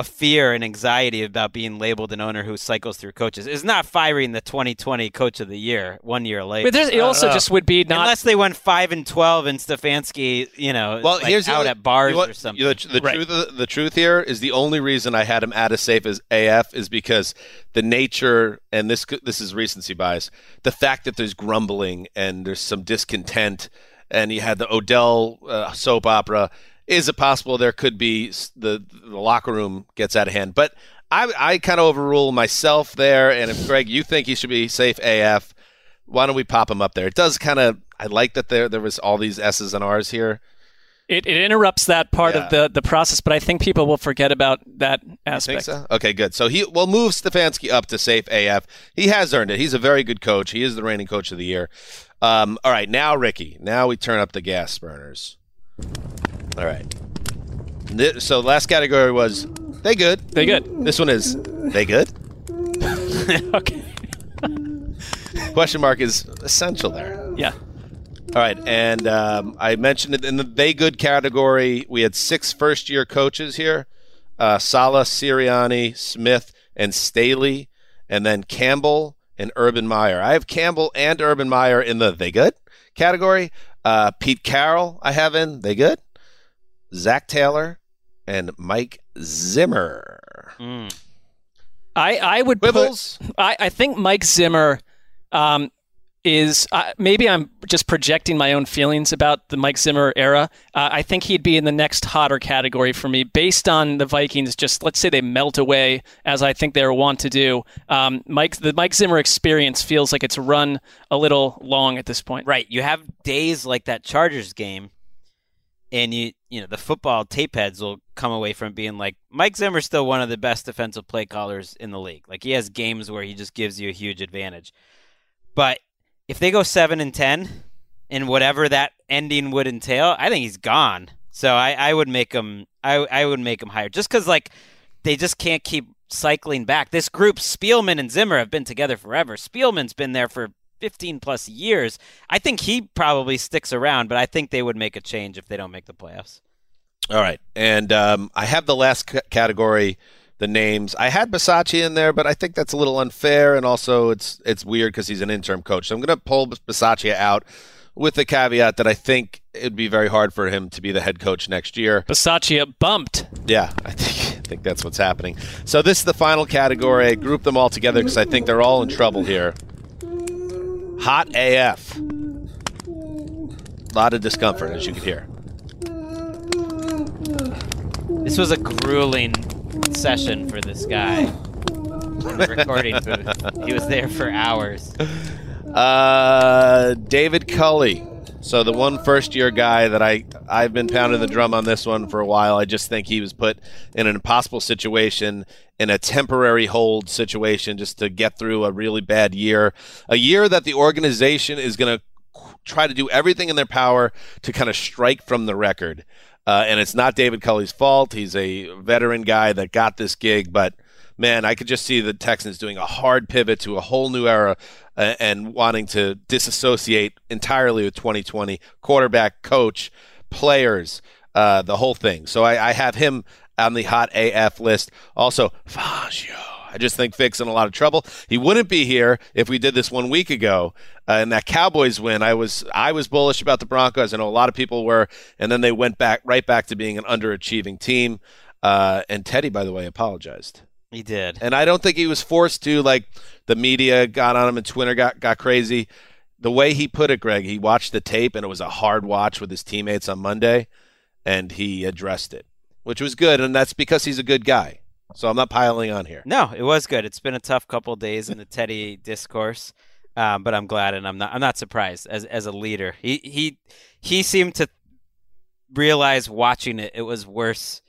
D: a fear and anxiety about being labeled an owner who cycles through coaches, is not firing the 2020 Coach of the Year one year later.
E: But it also
D: Uh,
E: just would be not.
D: Unless they went five and twelve and Stefanski, you know,
C: Well,
D: like
C: here's the
D: out
C: only-
D: at bars
C: you know what-
D: or something.
C: you know, the, the
E: Right.
C: truth, the, the truth here is the only reason I had him at as safe as AF is because the nature and this this is recency bias. The fact that there's grumbling and there's some discontent, and you had the Odell uh, soap opera. Is it possible there could be the the locker room gets out of hand? But I I kind of overrule myself there. And if Greg, you think he should be safe AF, why don't we pop him up there? It does kind of. I like that there there was all these S's and R's here.
E: it, it interrupts that part
C: Yeah.
E: of the, the process, but I think people will forget about that aspect.
C: so? Okay, good. So he will move Stefanski up to safe AF. He has earned it. He's a very good coach. He is the reigning coach of the year. Um, all right, now Ricky. Now we turn up the gas burners. All right. So last category was they good.
E: They good.
C: This one is they good.
E: okay.
C: Question mark is essential there.
E: Yeah.
C: All right, and um, I mentioned it in the they good category. We had six first year coaches here: uh, Saleh, Sirianni, Smith, and Staley, and then Campbell and Urban Meyer. I have Campbell and Urban Meyer in the they good category. Uh, Pete Carroll, I have in they good. Zac Taylor and Mike Zimmer.
D: Mm.
E: I, I would put,
C: Wibbles.
E: I, I think Mike Zimmer um, is uh, maybe I'm just projecting my own feelings about the Mike Zimmer era. Uh, I think he'd be in the next hotter category for me, based on the Vikings. Just let's say they melt away as I think they're wont to do. Um, Mike, the Mike Zimmer experience feels like it's run a little long at this point.
D: Right. You have days like that Chargers game, and you you know the football tape heads will come away from being like Mike Zimmer's still one of the best defensive play callers in the league. Like he has games where he just gives you a huge advantage. But if they go seven and ten, and whatever that ending would entail, I think he's gone. So I, I would make him I I would make him higher just because like they just can't keep cycling back. This group, Spielman and Zimmer, have been together forever. Spielman's been there for 15 plus years. I think he probably sticks around, but I think they would make a change if they don't make the playoffs.
C: All right, and um, I have the last c- category, the names. I had Bisaccia in there, but I think that's a little unfair, and also it's it's weird because he's an interim coach. So I'm going to pull Bisaccia out with the caveat that I think it'd be very hard for him to be the head coach next year.
E: Bisaccia bumped.
C: Yeah, I think I think that's what's happening. So this is the final category. I grouped them all together because I think they're all in trouble here. Hot AF. A lot of discomfort, as you can hear.
D: This was a grueling session for this guy in the recording booth. He was there for hours.
C: Uh, David Culley. So the one first year guy that I I've been pounding the drum on this one for a while. I just think he was put in an impossible situation, in a temporary hold situation, just to get through a really bad year, a year that the organization is going to try to do everything in their power to kind of strike from the record. Uh, and it's not David Culley's fault. He's a veteran guy that got this gig, but man, I could just see the Texans doing a hard pivot to a whole new era uh, and wanting to disassociate entirely with 2020 quarterback, coach, players, uh, the whole thing. So I, I have him on the hot AF list. Also, Fangio. I just think Vic's in a lot of trouble. He wouldn't be here if we did this one week ago. Uh, and that Cowboys win, I was I was bullish about the Broncos. I know a lot of people were, and then they went back right back to being an underachieving team. Uh, and Teddy, by the way, apologized.
D: He did.
C: And I don't think he was forced to. Like the media got on him and Twitter got got crazy. The way he put it, Greg, he watched the tape and it was a hard watch with his teammates on Monday, and he addressed it, which was good. And that's because he's a good guy. So I'm not piling on here.
D: No, it was good. It's been a tough couple days in the Teddy discourse, um, but I'm glad and I'm not. I'm not surprised as as a leader. He he he seemed to realize watching it it was worse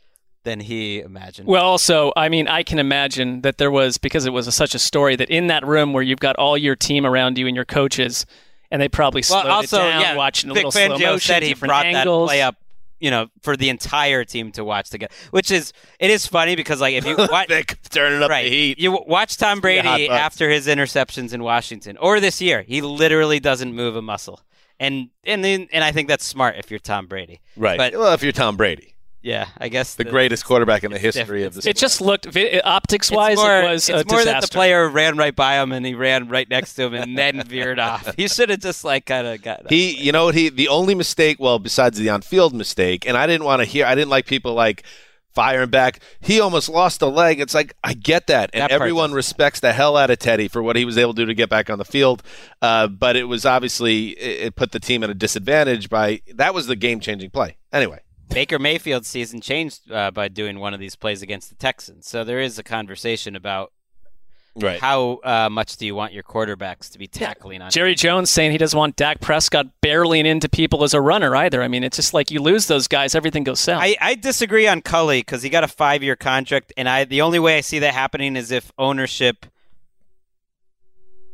D: than he imagined.
E: Well, also, I mean, I can imagine that there was because it was a, such a story that in that room where you've got all your team around you and your coaches, and they probably slowed
D: well, also,
E: it down,
D: yeah,
E: watching a
D: Vic
E: little slow motion,
D: said he
E: different
D: brought
E: angles.
D: that play up, you know, for the entire team to watch together. Which is it is funny because like if you watch,
C: Vic turning up
D: right,
C: the heat.
D: you watch Tom
C: be a hot
D: Brady after his interceptions in Washington or this year, he literally doesn't move a muscle. And and then and I think that's smart if you're Tom Brady.
C: Right.
D: But
C: well, if you're Tom Brady,
D: yeah, I guess
C: the greatest quarterback in the history of the
E: It just looked optics wise,
D: it's more,
E: it was
D: it's
E: a
D: more that the player ran right by him and he ran right next to him and then veered off. He should have just like kind of got
C: He, you know what? He the only mistake, well, besides the on-field mistake, and I didn't want to hear. I didn't like people like firing back. He almost lost a leg. It's like I get that, and
D: That
C: everyone respects the hell out of Teddy for what he was able to do to get back on the field. Uh, but it was obviously it, it put the team at a disadvantage by that was the game-changing play. Anyway,
D: Baker Mayfield's season changed uh, by doing one of these plays against the Texans. So there is a conversation about
C: right.
D: how uh, much do you want your quarterbacks to be tackling on.
E: Jerry Jones saying he doesn't want Dak Prescott barreling into people as a runner either. I mean, it's just like you lose those guys, everything goes south.
D: I, I disagree on Culley because he got a five year contract, and I the only way I see that happening is if ownership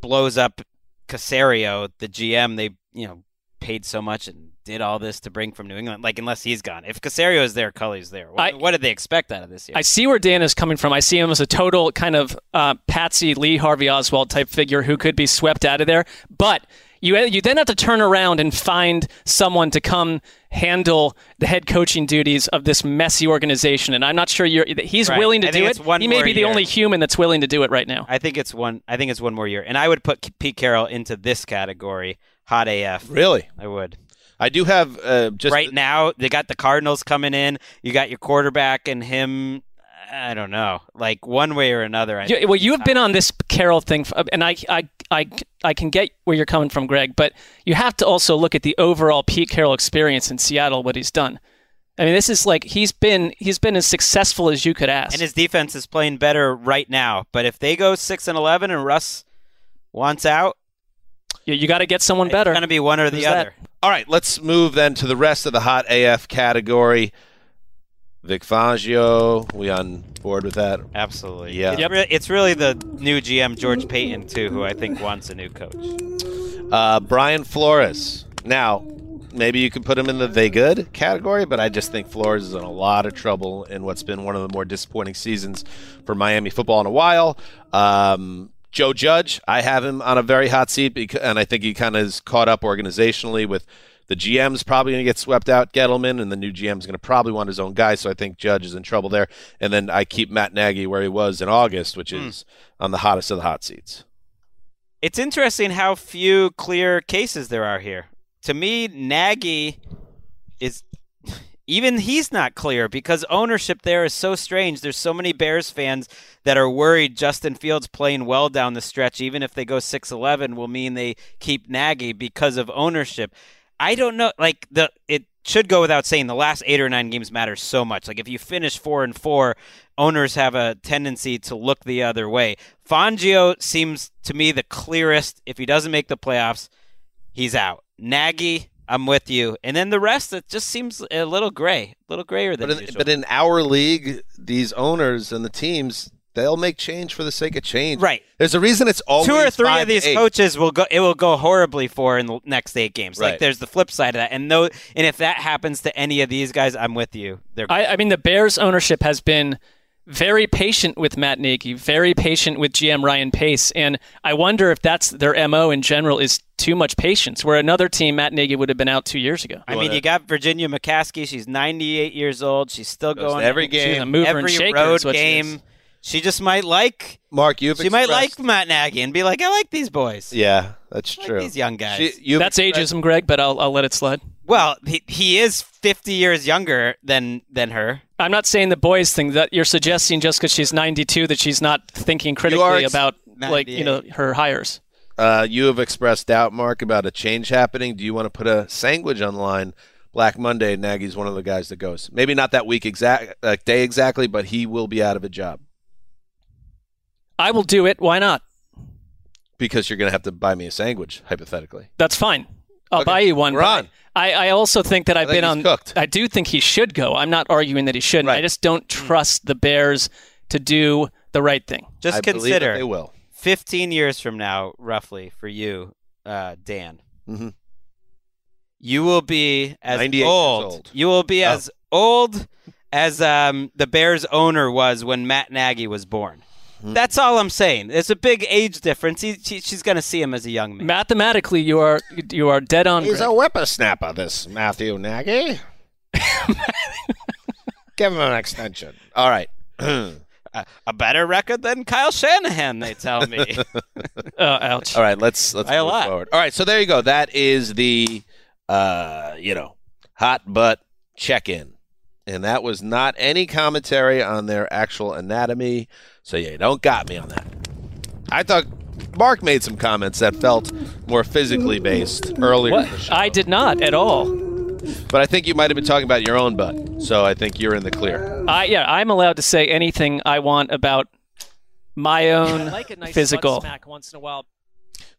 D: blows up Caserio, the GM. They you know paid so much and did all this to bring from New England. Like unless he's gone, if Caserio is there, Culley's there. What,
E: I-
D: what did they expect out of this year?
E: I see where Dan is coming from. I see him as a total kind of uh, Patsy Lee Harvey Oswald type figure who could be swept out of there. But you you then have to turn around and find someone to come handle the head coaching duties of this messy organization. And I'm not sure you're, he's
D: Right.
E: willing to do it.
D: one
E: He may be the
D: year.
E: only human that's willing to do it right now.
D: I think it's one. I think it's one more year, and I would put Pete Carroll into this category, hot AF.
C: Really,
D: I would.
C: I do have uh, just
D: right now, they got the Cardinals coming in. You got your quarterback and him. I don't know, like one way or another. I
E: You- well, you have been on this Carroll thing, f- and I, I, I, I can get where you're coming from, Greg. But you have to also look at the overall Pete Carroll experience in Seattle. What he's done. I mean, this is like he's been he's been as successful as you could ask.
D: and his defense is playing better right now. But if they go six and eleven and Russ wants out,
E: you, you got to get someone better.
D: It's going to be one or the
E: Who's that?
D: other.
C: All right, let's move then to the rest of the hot AF category. Vic Fangio, we on board with that?
D: Absolutely.
C: Yeah.
D: It's, re- it's really the new GM George Paton too, who I think wants a new coach.
C: Uh, Brian Flores. Now, maybe you could put him in the they good category, but I just think Flores is in a lot of trouble in what's been one of the more disappointing seasons for Miami football in a while. Um, Joe Judge, I have him on a very hot seat, because, and I think he kind of is caught up organizationally with the GM's probably going to get swept out, Gettleman, and the new GM's going to probably want his own guy. So I think Judge is in trouble there. And then I keep Matt Nagy where he was in August, which hmm. is on the hottest of the hot seats.
D: It's interesting how few clear cases there are here. To me, Nagy is even he's not clear because ownership there is so strange. There's so many Bears fans that are worried Justin Fields playing well down the stretch, even if they go 6-11, will mean they keep Nagy because of ownership. I don't know. Like the it should go without saying the last eight or nine games matter so much. Like if you finish four and four, owners have a tendency to look the other way. Fangio seems to me the clearest. If he doesn't make the playoffs, he's out. Nagy, I'm with you. And then the rest, it just seems a little gray, a little grayer than
C: But in,
D: usual.
C: but in our league, these owners and the teams, they'll make change for the sake of change.
D: Right.
C: There's a reason it's always
D: Two or three
C: five
D: of these
C: eight.
D: coaches will go. It will go horribly for in the next eight games. Like there's the flip side of that, and no, and if that happens to any of these guys, I'm with you. They're
E: I, I mean, the Bears ownership has been very patient with Matt Nagy, very patient with GM Ryan Pace, and I wonder if that's their mo in general is too much patience. Where another team, Matt Nagy would have been out two years ago.
D: I mean, you got Virginia McCaskey. She's 98 years old. She's still
C: Goes
D: going
C: every game.
E: She's a mover and
D: every
E: shaker
D: road
E: is what she
D: game.
E: is.
D: She just might like.
C: Mark, you've
D: She might like Matt Nagy and be like, I like these boys.
C: Yeah, that's
D: I like
C: true.
D: these young guys.
C: She-
E: That's
C: expressed-
E: ageism, Greg, but I'll, I'll let it slide.
D: Well, he, he is 50 years younger than than her.
E: I'm not saying the boys thing that you're suggesting just because she's 92 that she's not thinking critically
C: ex-
E: about like you know her hires.
C: Uh, you have expressed doubt, Mark, about a change happening. Do you want to put a sandwich on the line? Black Monday, Nagy's one of the guys that goes. Maybe not that week exact uh, day exactly, but he will be out of a job
E: I will do it. Why not?
C: because you're going to have to buy me a sandwich, hypothetically.
E: That's fine. I'll
C: Okay,
E: buy you one.
C: we're on.
E: I, I also think that I've
C: think
E: been
C: he's
E: on.
C: cooked.
E: I do think he should go. I'm not arguing that he shouldn't. I just don't trust the Bears to do the right thing.
D: Just
C: I
D: consider
C: they will.
D: 15 years from now, roughly, for you, uh, Dan.
C: Mhm.
D: You will be as old.
C: old.
D: You will be
C: Oh.
D: as old as um, the Bears owner was when Matt Nagy was born.
C: Hmm.
D: That's all I'm saying. There's a big age difference. He, she, she's going to see him as a young man.
E: Mathematically, you are you are dead on.
C: He's
E: Greg.
C: a whippersnapper, this Matthew Nagy. Give him an extension. All right.
D: a, a better record than Kyle Shanahan, they tell me.
E: Uh, ouch.
C: All right, let's let's
D: By
C: move forward. All right, so there you go. That is the uh, you know, hot butt check-in. And that was not any commentary on their actual anatomy. So yeah, you don't got me on that. I thought Mark made some comments that felt more physically based earlier
E: What?
C: in the show.
E: I did not at all.
C: But I think you might have been talking about your own butt. So I think you're in the clear.
E: I yeah, I'm allowed to say anything I want about my own physical.
I: smack once in a while.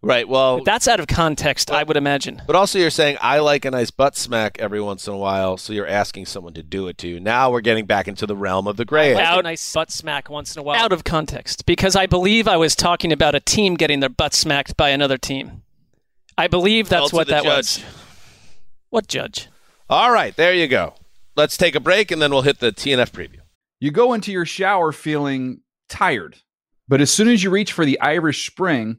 C: Right. Well,
E: If that's out of context, I would imagine.
C: But also, you're saying I like a nice butt smack every once in a while, so you're asking someone to do it to you. Now we're getting back into the realm of the gray.
I: Like
C: area.
I: a nice butt smack once in a while.
E: Out of context, because I believe I was talking about a team getting their butt smacked by another team. I believe that's
C: Tell
E: what that
C: judge.
E: was. What judge?
C: All right, there you go. Let's take a break, and then we'll hit the TNF preview.
G: You go into your shower feeling tired, but as soon as you reach for the Irish Spring,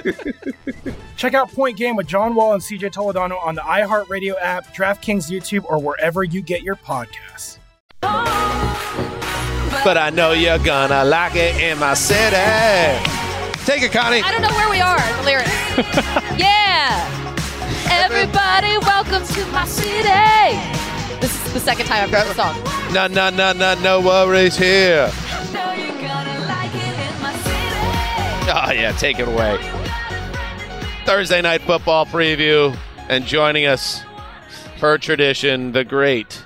H: Check out Point Game with John Wall and CJ Toledano on the iHeartRadio app, DraftKings YouTube, or wherever you get your podcasts.
C: But I know you're gonna like it in my city. Take it, Connie.
J: I don't know where we are. The lyrics. yeah. Everybody, welcome to my city. This is the second time I've heard the song.
C: No, no, no, no, no worries here. Oh yeah, take it away. Thursday night football preview, and joining us, per tradition, the great.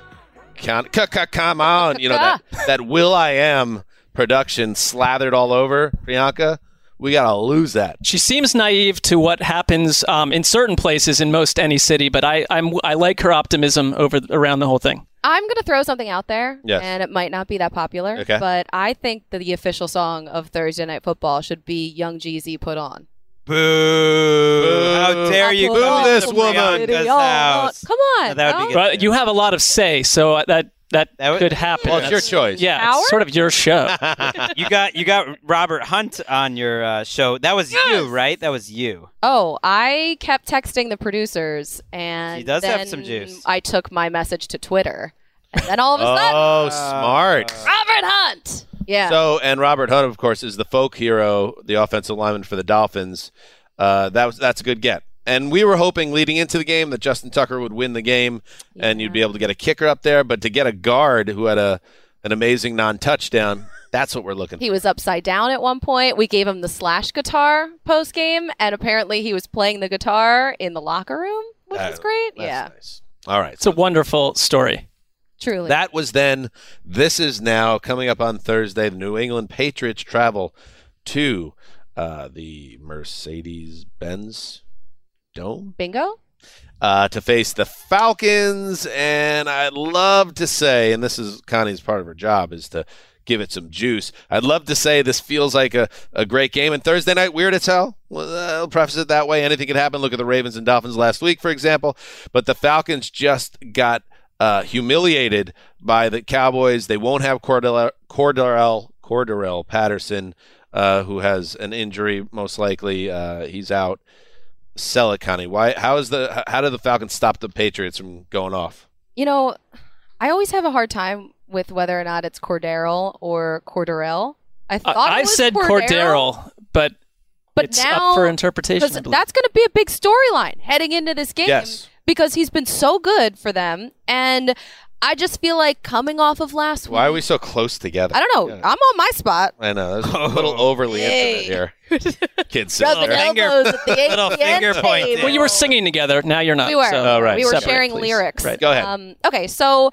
C: Con- c- c- come on, you know that that Will I Am production slathered all over Priyanka. We gotta lose that.
E: She seems naive to what happens um, in certain places in most any city, but I I'm, I like her optimism over around the whole thing.
J: I'm going to throw something out there,
E: Yes.
J: and it might not be that popular,
E: Okay.
J: but I think that the official song of Thursday Night Football should be Young Jeezy Put On.
D: Boo! How dare you
J: Boo
D: come
C: this woman.
D: Priyanka's house?
J: Come on.
D: that would be good.
E: But you have a lot of say, so that that,
D: That would-
E: could happen.
C: Well, it's your choice.
E: Yeah,
J: Howard?
E: it's sort of your show.
D: you got you got Robert Hunt on your uh, show. That was you, right? That was you.
J: Oh, I kept texting the producers, and
D: He does have
J: then
D: some juice.
J: I took my message to Twitter, and then all of a sudden,
C: Oh, smart.
J: Robert Hunt. Yeah.
C: So, and Robert Hunt, of course, is the folk hero, the offensive lineman for the Dolphins. Uh, that was that's a good get. And we were hoping leading into the game that Justin Tucker would win the game, and you'd be able to get a kicker up there. But to get a guard who had a an amazing non-touchdown, that's what we're looking. For.
J: He was upside down at one point. We gave him the slash guitar post game, and apparently he was playing the guitar in the locker room, which
C: Uh,
J: was great.
C: that's
J: Yeah,
C: nice. All right.
E: It's a wonderful story.
J: Truly.
C: That was then. This is now coming up on Thursday. The New England Patriots travel to uh, the Mercedes Benz Dome
J: Bingo.
C: uh, to face the Falcons. And I'd love to say, and this is Connie's part of her job, is to give it some juice. I'd love to say this feels like a, a great game. And Thursday night, weird as hell. Well, I'll preface it that way. Anything could happen. Look at the Ravens and Dolphins last week, for example. But the Falcons just got uh, humiliated by the Cowboys. They won't have Cordell, Cordarrelle, Cordarrelle Patterson, uh, who has an injury, most likely. Uh, he's out. Sell it, Connie. Why? How is the? How did the Falcons stop the Patriots from going off?
J: You know, I always have a hard time with whether or not it's Cordero or Corderell. I
E: I,
J: thought
E: I
J: it was
E: said
J: Cordero,
E: Cordero, but
J: but
E: it's
J: now
E: up for interpretation.
J: because
E: I believe.
J: that's going to be a big storyline heading into this game
C: Yes.
J: Because he's been so good for them, and I just feel like coming off of last week.
C: Why are we so close together?
J: I don't know.
C: Yeah.
J: I'm on my spot.
C: I know. That's a little overly
J: Yay.
C: intimate here. Kids sitting
J: Rubbing
D: finger-
J: elbows at the
D: little finger point
J: table.
E: well, you were singing together. Now you're not.
J: We were.
E: so-
C: Oh, right.
J: We were
E: Separate,
J: sharing
E: please.
J: lyrics.
E: Right.
C: Go ahead.
J: Um, okay, so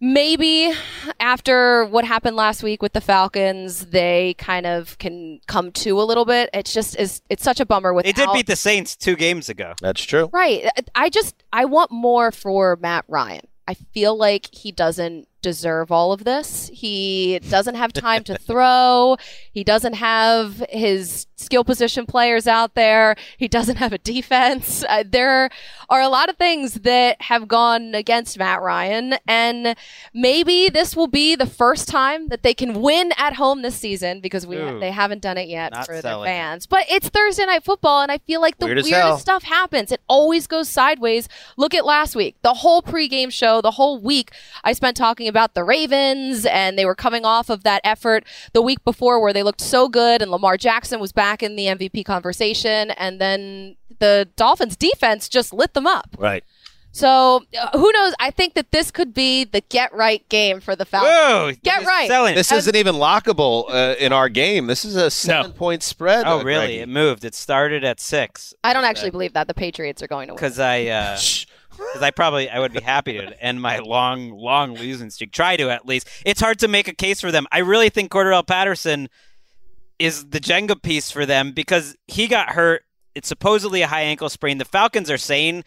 J: maybe after what happened last week with the Falcons, they kind of can come to a little bit. It's just is it's such a bummer with
D: They did beat the Saints two games ago.
C: That's true.
J: right. I just I want more for Matt Ryan. I feel like he doesn't deserve all of this. He doesn't have time to throw. He doesn't have his skill position players out there. He doesn't have a defense. Uh, there are a lot of things that have gone against Matt Ryan, and maybe this will be the first time that they can win at home this season because we
D: Ooh.
J: they haven't done it yet for their
D: it.
J: fans. But it's Thursday night football, and I feel like the
C: Weird
J: weirdest stuff happens. It always goes sideways. Look at last week. The whole pregame show, the whole week, I spent talking about the Ravens, and they were coming off of that effort the week before where they looked so good, and Lamar Jackson was back in the MVP conversation, and then the Dolphins defense just lit them up.
C: Right.
J: So uh, who knows? I think that this could be the get right game for the Falcons.
D: Whoa!
J: Get right.
D: Selling.
C: This
J: And-
C: isn't even lockable uh, in our game. This is a seven-point spread.
D: oh,
C: uh,
D: really?
C: Greggy.
D: It moved. It started at six.
J: I don't actually believe that the Patriots are going to win.
D: because I because I probably I would be happy to end my long long losing streak. Try to at least. It's hard to make a case for them. I really think Cordell Patterson is the Jenga piece for them because he got hurt. It's supposedly a high ankle sprain. The Falcons are saying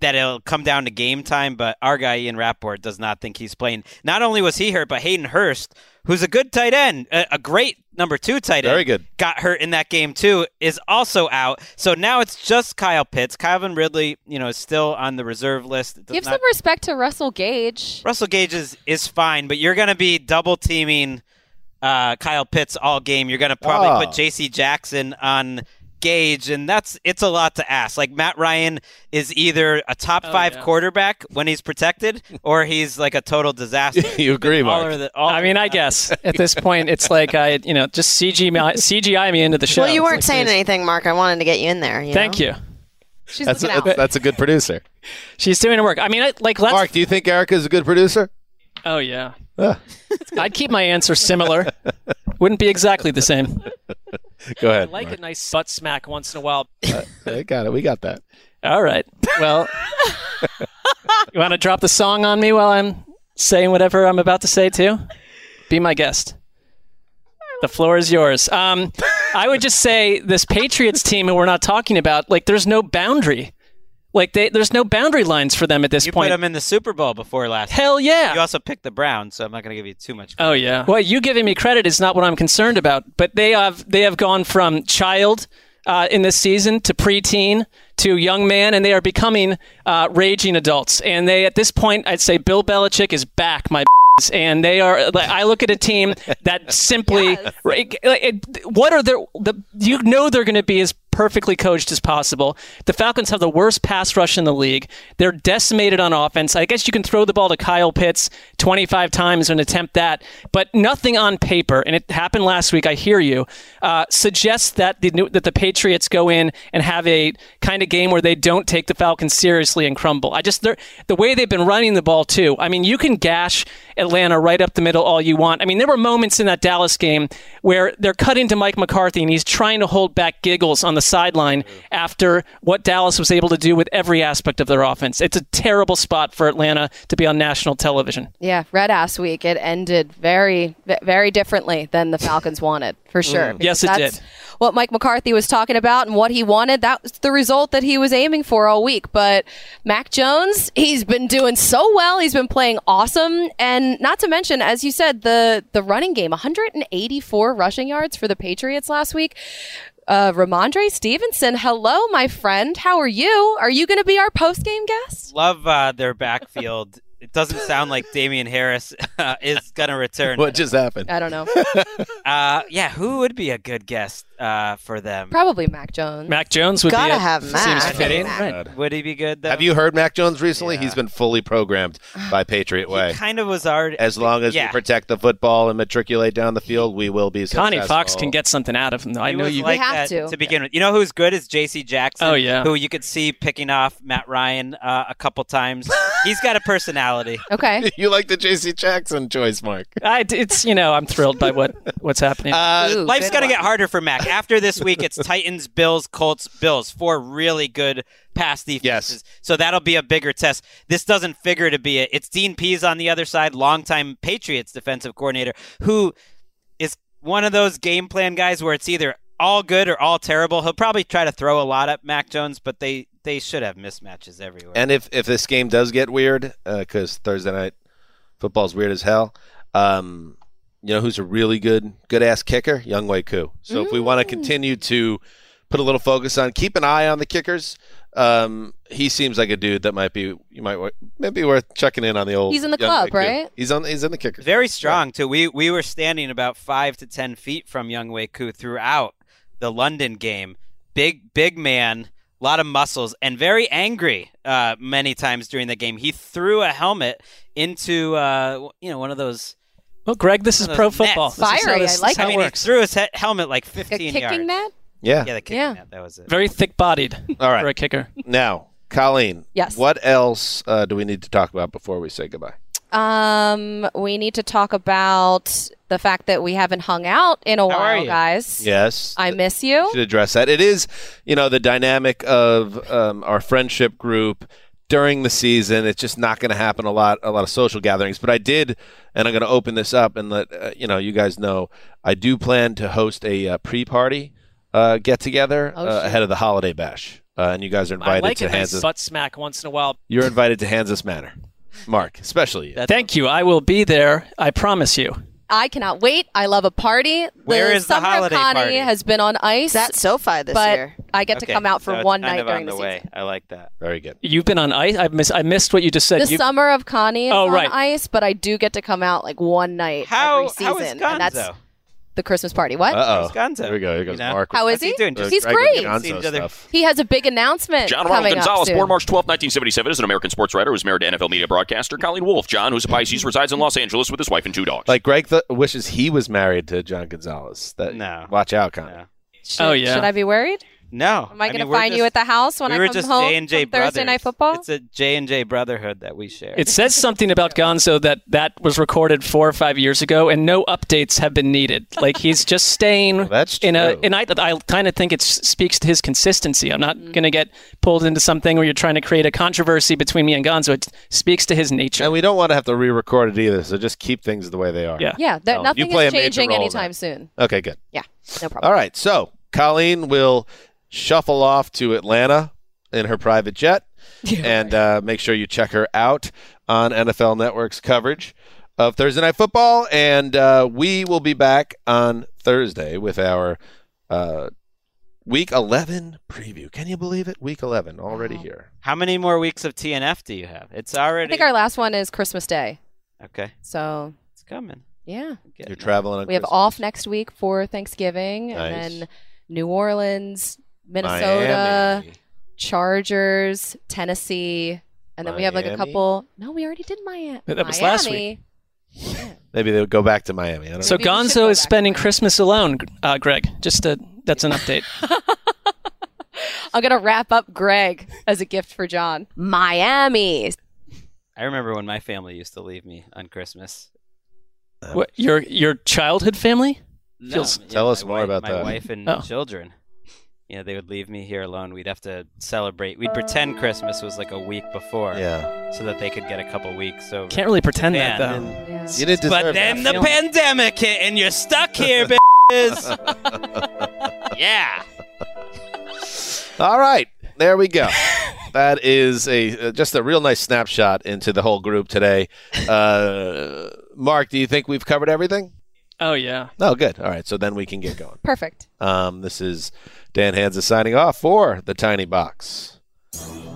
D: that it'll come down to game time, but our guy Ian Rapoport does not think he's playing. Not only was he hurt, but Hayden Hurst, who's a good tight end, a, a great number two tight end,
C: Very good.
D: got hurt in that game too, is also out. So now it's just Kyle Pitts. Calvin Ridley, you know, is still on the reserve list.
J: Give
D: not-
J: some respect to Russell Gage.
D: Russell Gage is, is fine, but you're going to be double teaming uh, Kyle Pitts all game. You're going to probably
C: Oh.
D: put J.C. Jackson on Gage, and that's it's a lot to ask. Like Matt Ryan is either a top
E: Oh,
D: five
E: yeah.
D: quarterback when he's protected, or he's like a total disaster.
C: you agree,
D: all
C: Mark?
D: are the, all
E: I mean, I guess at this point, it's like I, you know, just CG, CGI me into the show.
K: Well, you weren't
E: like
K: saying
E: this.
K: anything, Mark. I wanted to get you in there. you
E: Thank
K: know?
E: you.
J: She's
C: That's a,
J: out.
C: that's, that's a good producer.
E: She's doing her work. I mean, I, like let's.
C: Mark, do you think Erica is a good producer?
E: Oh yeah. I'd keep my answer similar. Wouldn't be exactly the same.
C: Go ahead.
I: I
C: ahead.
I: like
C: Mark.
I: a nice butt smack once in a while.
C: I got it. We got that.
E: All right. Well, you want to drop the song on me while I'm saying whatever I'm about to say too? Be my guest. The floor is yours. Um, I would just say this Patriots team, and we're not talking about, like there's no boundary. Like they, there's no boundary lines for them at this
D: you
E: point.
D: put him in the Super Bowl before last.
E: Hell yeah.
D: You also picked the Browns, so I'm not going to give you too much.
E: Oh yeah. Well, you giving me credit is not what I'm concerned about. But they have they have gone from child uh, in this season to preteen to young man, and they are becoming uh, raging adults. And they, at this point, I'd say Bill Belichick is back, my and they are. like, I look at a team that simply. Like, what are their? The you know they're going to be as perfectly coached as possible. The Falcons have the worst pass rush in the league. They're decimated on offense. I guess you can throw the ball to Kyle Pitts 25 times and attempt that, but nothing on paper. And it happened last week. I hear you. Uh, suggests that the that the Patriots go in and have a kind of game where they don't take the Falcons seriously and crumble. I just the way they've been running the ball too. I mean, you can gash Atlanta right up the middle all you want. I mean, there were moments in that Dallas game where they're cutting to Mike McCarthy and he's trying to hold back giggles on the sideline after what Dallas was able to do with every aspect of their offense. It's a terrible spot for Atlanta to be on national television.
J: Yeah, red ass week. It ended very, very differently than the Falcons wanted, for sure.
E: Mm. Yes, it
J: That's
E: did.
J: What Mike McCarthy was talking about and what he wanted, that was the result that he was aiming for all week. But Mac Jones, he's been doing so well. He's been playing awesome. And not to mention, as you said, the, the running game 184 rushing yards for the Patriots last week. Uh, Rhamondre Stevenson, hello, my friend. How are you? Are you going to be our post game guest?
D: Love uh, their backfield. It doesn't sound like Damien Harris uh, is going to return.
C: What just happened?
J: I don't know.
D: Uh, yeah, who would be a good guest uh, for them?
J: Probably Mac Jones.
E: Mac Jones would
K: Gotta
E: be a,
K: have
E: seems
K: Mac.
E: fitting.
C: God.
D: Would he be good though?
C: Have you heard Mac Jones recently? He's been fully programmed by Patriot Way.
D: Kind of was already.
C: As long as
D: yeah.
C: we protect the football and matriculate down the field, we will be successful.
E: Connie Fox can get something out of him, though. I
D: He
E: know you.
D: like
J: have
D: to
J: to.
D: begin with. You know who's good is J.C. Jackson.
E: Oh, yeah.
D: who you could see picking off Matt Ryan uh, a couple times. He's got a personality.
J: Okay.
C: you like the J.C. Jackson choice, Mark?
E: I, it's you know I'm thrilled by what what's happening.
D: Uh,
J: Ooh,
D: life's gonna
J: one.
D: get harder for Mac. After this week, it's Titans, Bills, Colts, Bills. Four really good pass defenses. So that'll be a bigger test. This doesn't figure to be it. It's Dean Pees on the other side, longtime Patriots defensive coordinator, who is one of those game plan guys where it's either all good or all terrible. He'll probably try to throw a lot at Mac Jones, but they they should have mismatches everywhere.
C: And if if this game does get weird, because Thursday night football's weird as hell, um, you know who's a really good good ass kicker? Younghoe Koo. So if we want to continue to put a little focus on, keep an eye on the kickers. Um, he seems like a dude that might be you might wa- maybe worth checking in on the old.
J: He's in the
C: Young
J: club,
C: Wei Koo.
J: right?
C: He's on. He's in the kicker.
D: Very strong too. We we were standing about five to ten feet from Younghoe Koo throughout the London game. Big big man, a lot of muscles, and very angry. Uh, many times during the game, he threw a helmet into uh, you know one of those.
E: Well, Greg, this is pro
D: those
E: football.
D: nets.
E: This is how
J: Fiery,
E: this-
J: I
E: this
J: like
E: is how
D: I
E: it
D: mean, he
E: works.
D: threw his he- helmet like
J: A
D: 15
J: kicking
D: yards.
J: net?
C: Yeah.
D: Yeah, the kicking
J: Yeah.
D: net. That was it.
E: Very thick-bodied
C: All right.
E: for a kicker.
C: Now, Colleen.
J: Yes.
C: What else uh, do we need to talk about before we say goodbye?
J: Um, we need to talk about the fact that we haven't hung out in a
D: are
J: while,
D: you?
J: guys.
C: Yes.
J: I miss you.
C: should address that. It is, you know, the dynamic of um, our friendship group during the season. It's just not going to happen a lot, a lot of social gatherings. But I did, and I'm going to open this up and let uh, you know, you guys know, I do plan to host a uh, pre-party uh, get together
J: Oh,
C: uh, ahead of the holiday bash, uh, and you guys are
E: I
C: invited
E: like
C: to
E: a nice butt smack once in a while.
C: You're invited to Hans's Manor, Mark, especially you.
E: Thank you. I will be there. I promise you.
J: I cannot wait. I love a party.
D: Where
J: the
D: is the
J: summer
D: holiday
J: of Connie
D: party?
J: has been on ice.
K: It's at SoFi this
J: but
K: year.
J: I get to
D: Okay,
J: come out for
D: so it's
J: one
D: kind
J: night
D: of
J: during
D: on
J: the,
D: the way.
J: season.
D: I like that.
C: Very good.
E: You've been on ice. I miss. I missed what you just said.
J: The
E: You-
J: summer of Connie is
E: Oh,
J: on
E: right.
J: ice, but I do get to come out like one night
D: How
J: every season,
D: how is
J: and that's
D: Gonzo?
J: The Christmas party. What?
C: Uh
D: How's Gonzo?
C: There we go. Here goes
D: You know?
C: Mark.
J: How is
D: he
J: he?
D: doing? Just
J: He's
C: Greg with the
J: great.
C: Gonzo
D: Seen each other.
C: stuff.
J: He has a big announcement
B: John Ronald
J: coming
B: Gonzalez,
J: up soon.
B: born March 12, 1977, is an American sports writer who's married to NFL media broadcaster Colleen Wolfe. John, who's a Pisces, resides in Los Angeles with his wife and two dogs.
C: Like Greg th- wishes he was married to John Gonzalez. That,
D: No.
C: Watch out, Connie.
D: No.
J: Should,
E: Oh, yeah.
J: Should I be worried?
D: No.
J: Am I, going to
D: we're
J: find you at the house when
D: we
J: I
D: were
J: come
D: just
J: home
D: J and J
J: from Thursday night football?
D: It's a J and J brotherhood that we share.
E: It says something about Gonzo that that was recorded four or five years ago, and no updates have been needed. Like he's just staying
C: that's
E: in a. And I, I kind of think it speaks to his consistency. I'm not mm-hmm. going to get pulled into something where you're trying to create a controversy between me and Gonzo. It speaks to his nature.
C: And we don't want to have to re-record it either, so just keep things the way they are.
E: Yeah.
J: yeah, there, nothing
C: you play
J: is changing anytime
C: that.
J: soon.
C: Okay, good.
J: Yeah, no problem.
C: All right, so Colleen will shuffle off to Atlanta in her private jet, and uh, make sure you check her out on NFL Network's coverage of Thursday Night Football. And uh, we will be back on Thursday with our uh, Week 11 preview. Can you believe it? Week 11 already here.
D: How many more weeks of TNF do you have? It's already.
J: I think our last one is Christmas Day.
D: okay.
J: So
D: It's coming.
J: yeah,
C: You're traveling on
J: we have off next week for Thanksgiving,
C: Nice.
J: and then New Orleans, Minnesota,
C: Miami.
J: Chargers, Tennessee, and then we have like a
C: Miami?
J: couple. No, we already did Miami.
E: That was last
J: Miami.
C: Maybe they'll go back to Miami. I don't
E: So
J: Maybe we should
E: Gonzo
J: go
E: is
J: back
E: spending Christmas alone, uh, Greg. Just a, that's an update.
J: I'm gonna wrap up Greg as a gift for John. Miami.
D: I remember when my family used to leave me on Christmas.
E: what, your your childhood family?
D: No,
E: Feels-
D: yeah,
C: Tell us
D: my
C: more
D: wife-
C: about
D: my
C: that.
D: wife and
E: Oh.
D: children. You know, they would leave me here alone. We'd have to celebrate. We'd pretend Christmas was like a week before,
C: Yeah.
D: so that they could get a couple weeks over.
E: Can't really pretend that though.
D: and-
C: You didn't deserve
D: But then the
C: that.
D: pandemic hit, and you're stuck here, bitches. yeah.
C: All right, there we go. that is a uh, just a real nice snapshot into the whole group today. Uh, Mark, do you think we've covered everything?
E: Oh yeah.
C: Oh, good. All right, so then we can get going.
J: Perfect.
C: Um, this is Dan Hanzus signing off for the Tiny Box,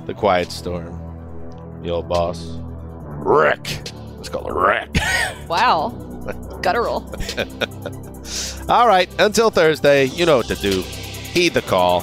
C: the Quiet Storm, the old boss, Rick. Let's call it Rick.
J: Wow. Guttural.
C: All right, until Thursday, you know what to do. Heed the call.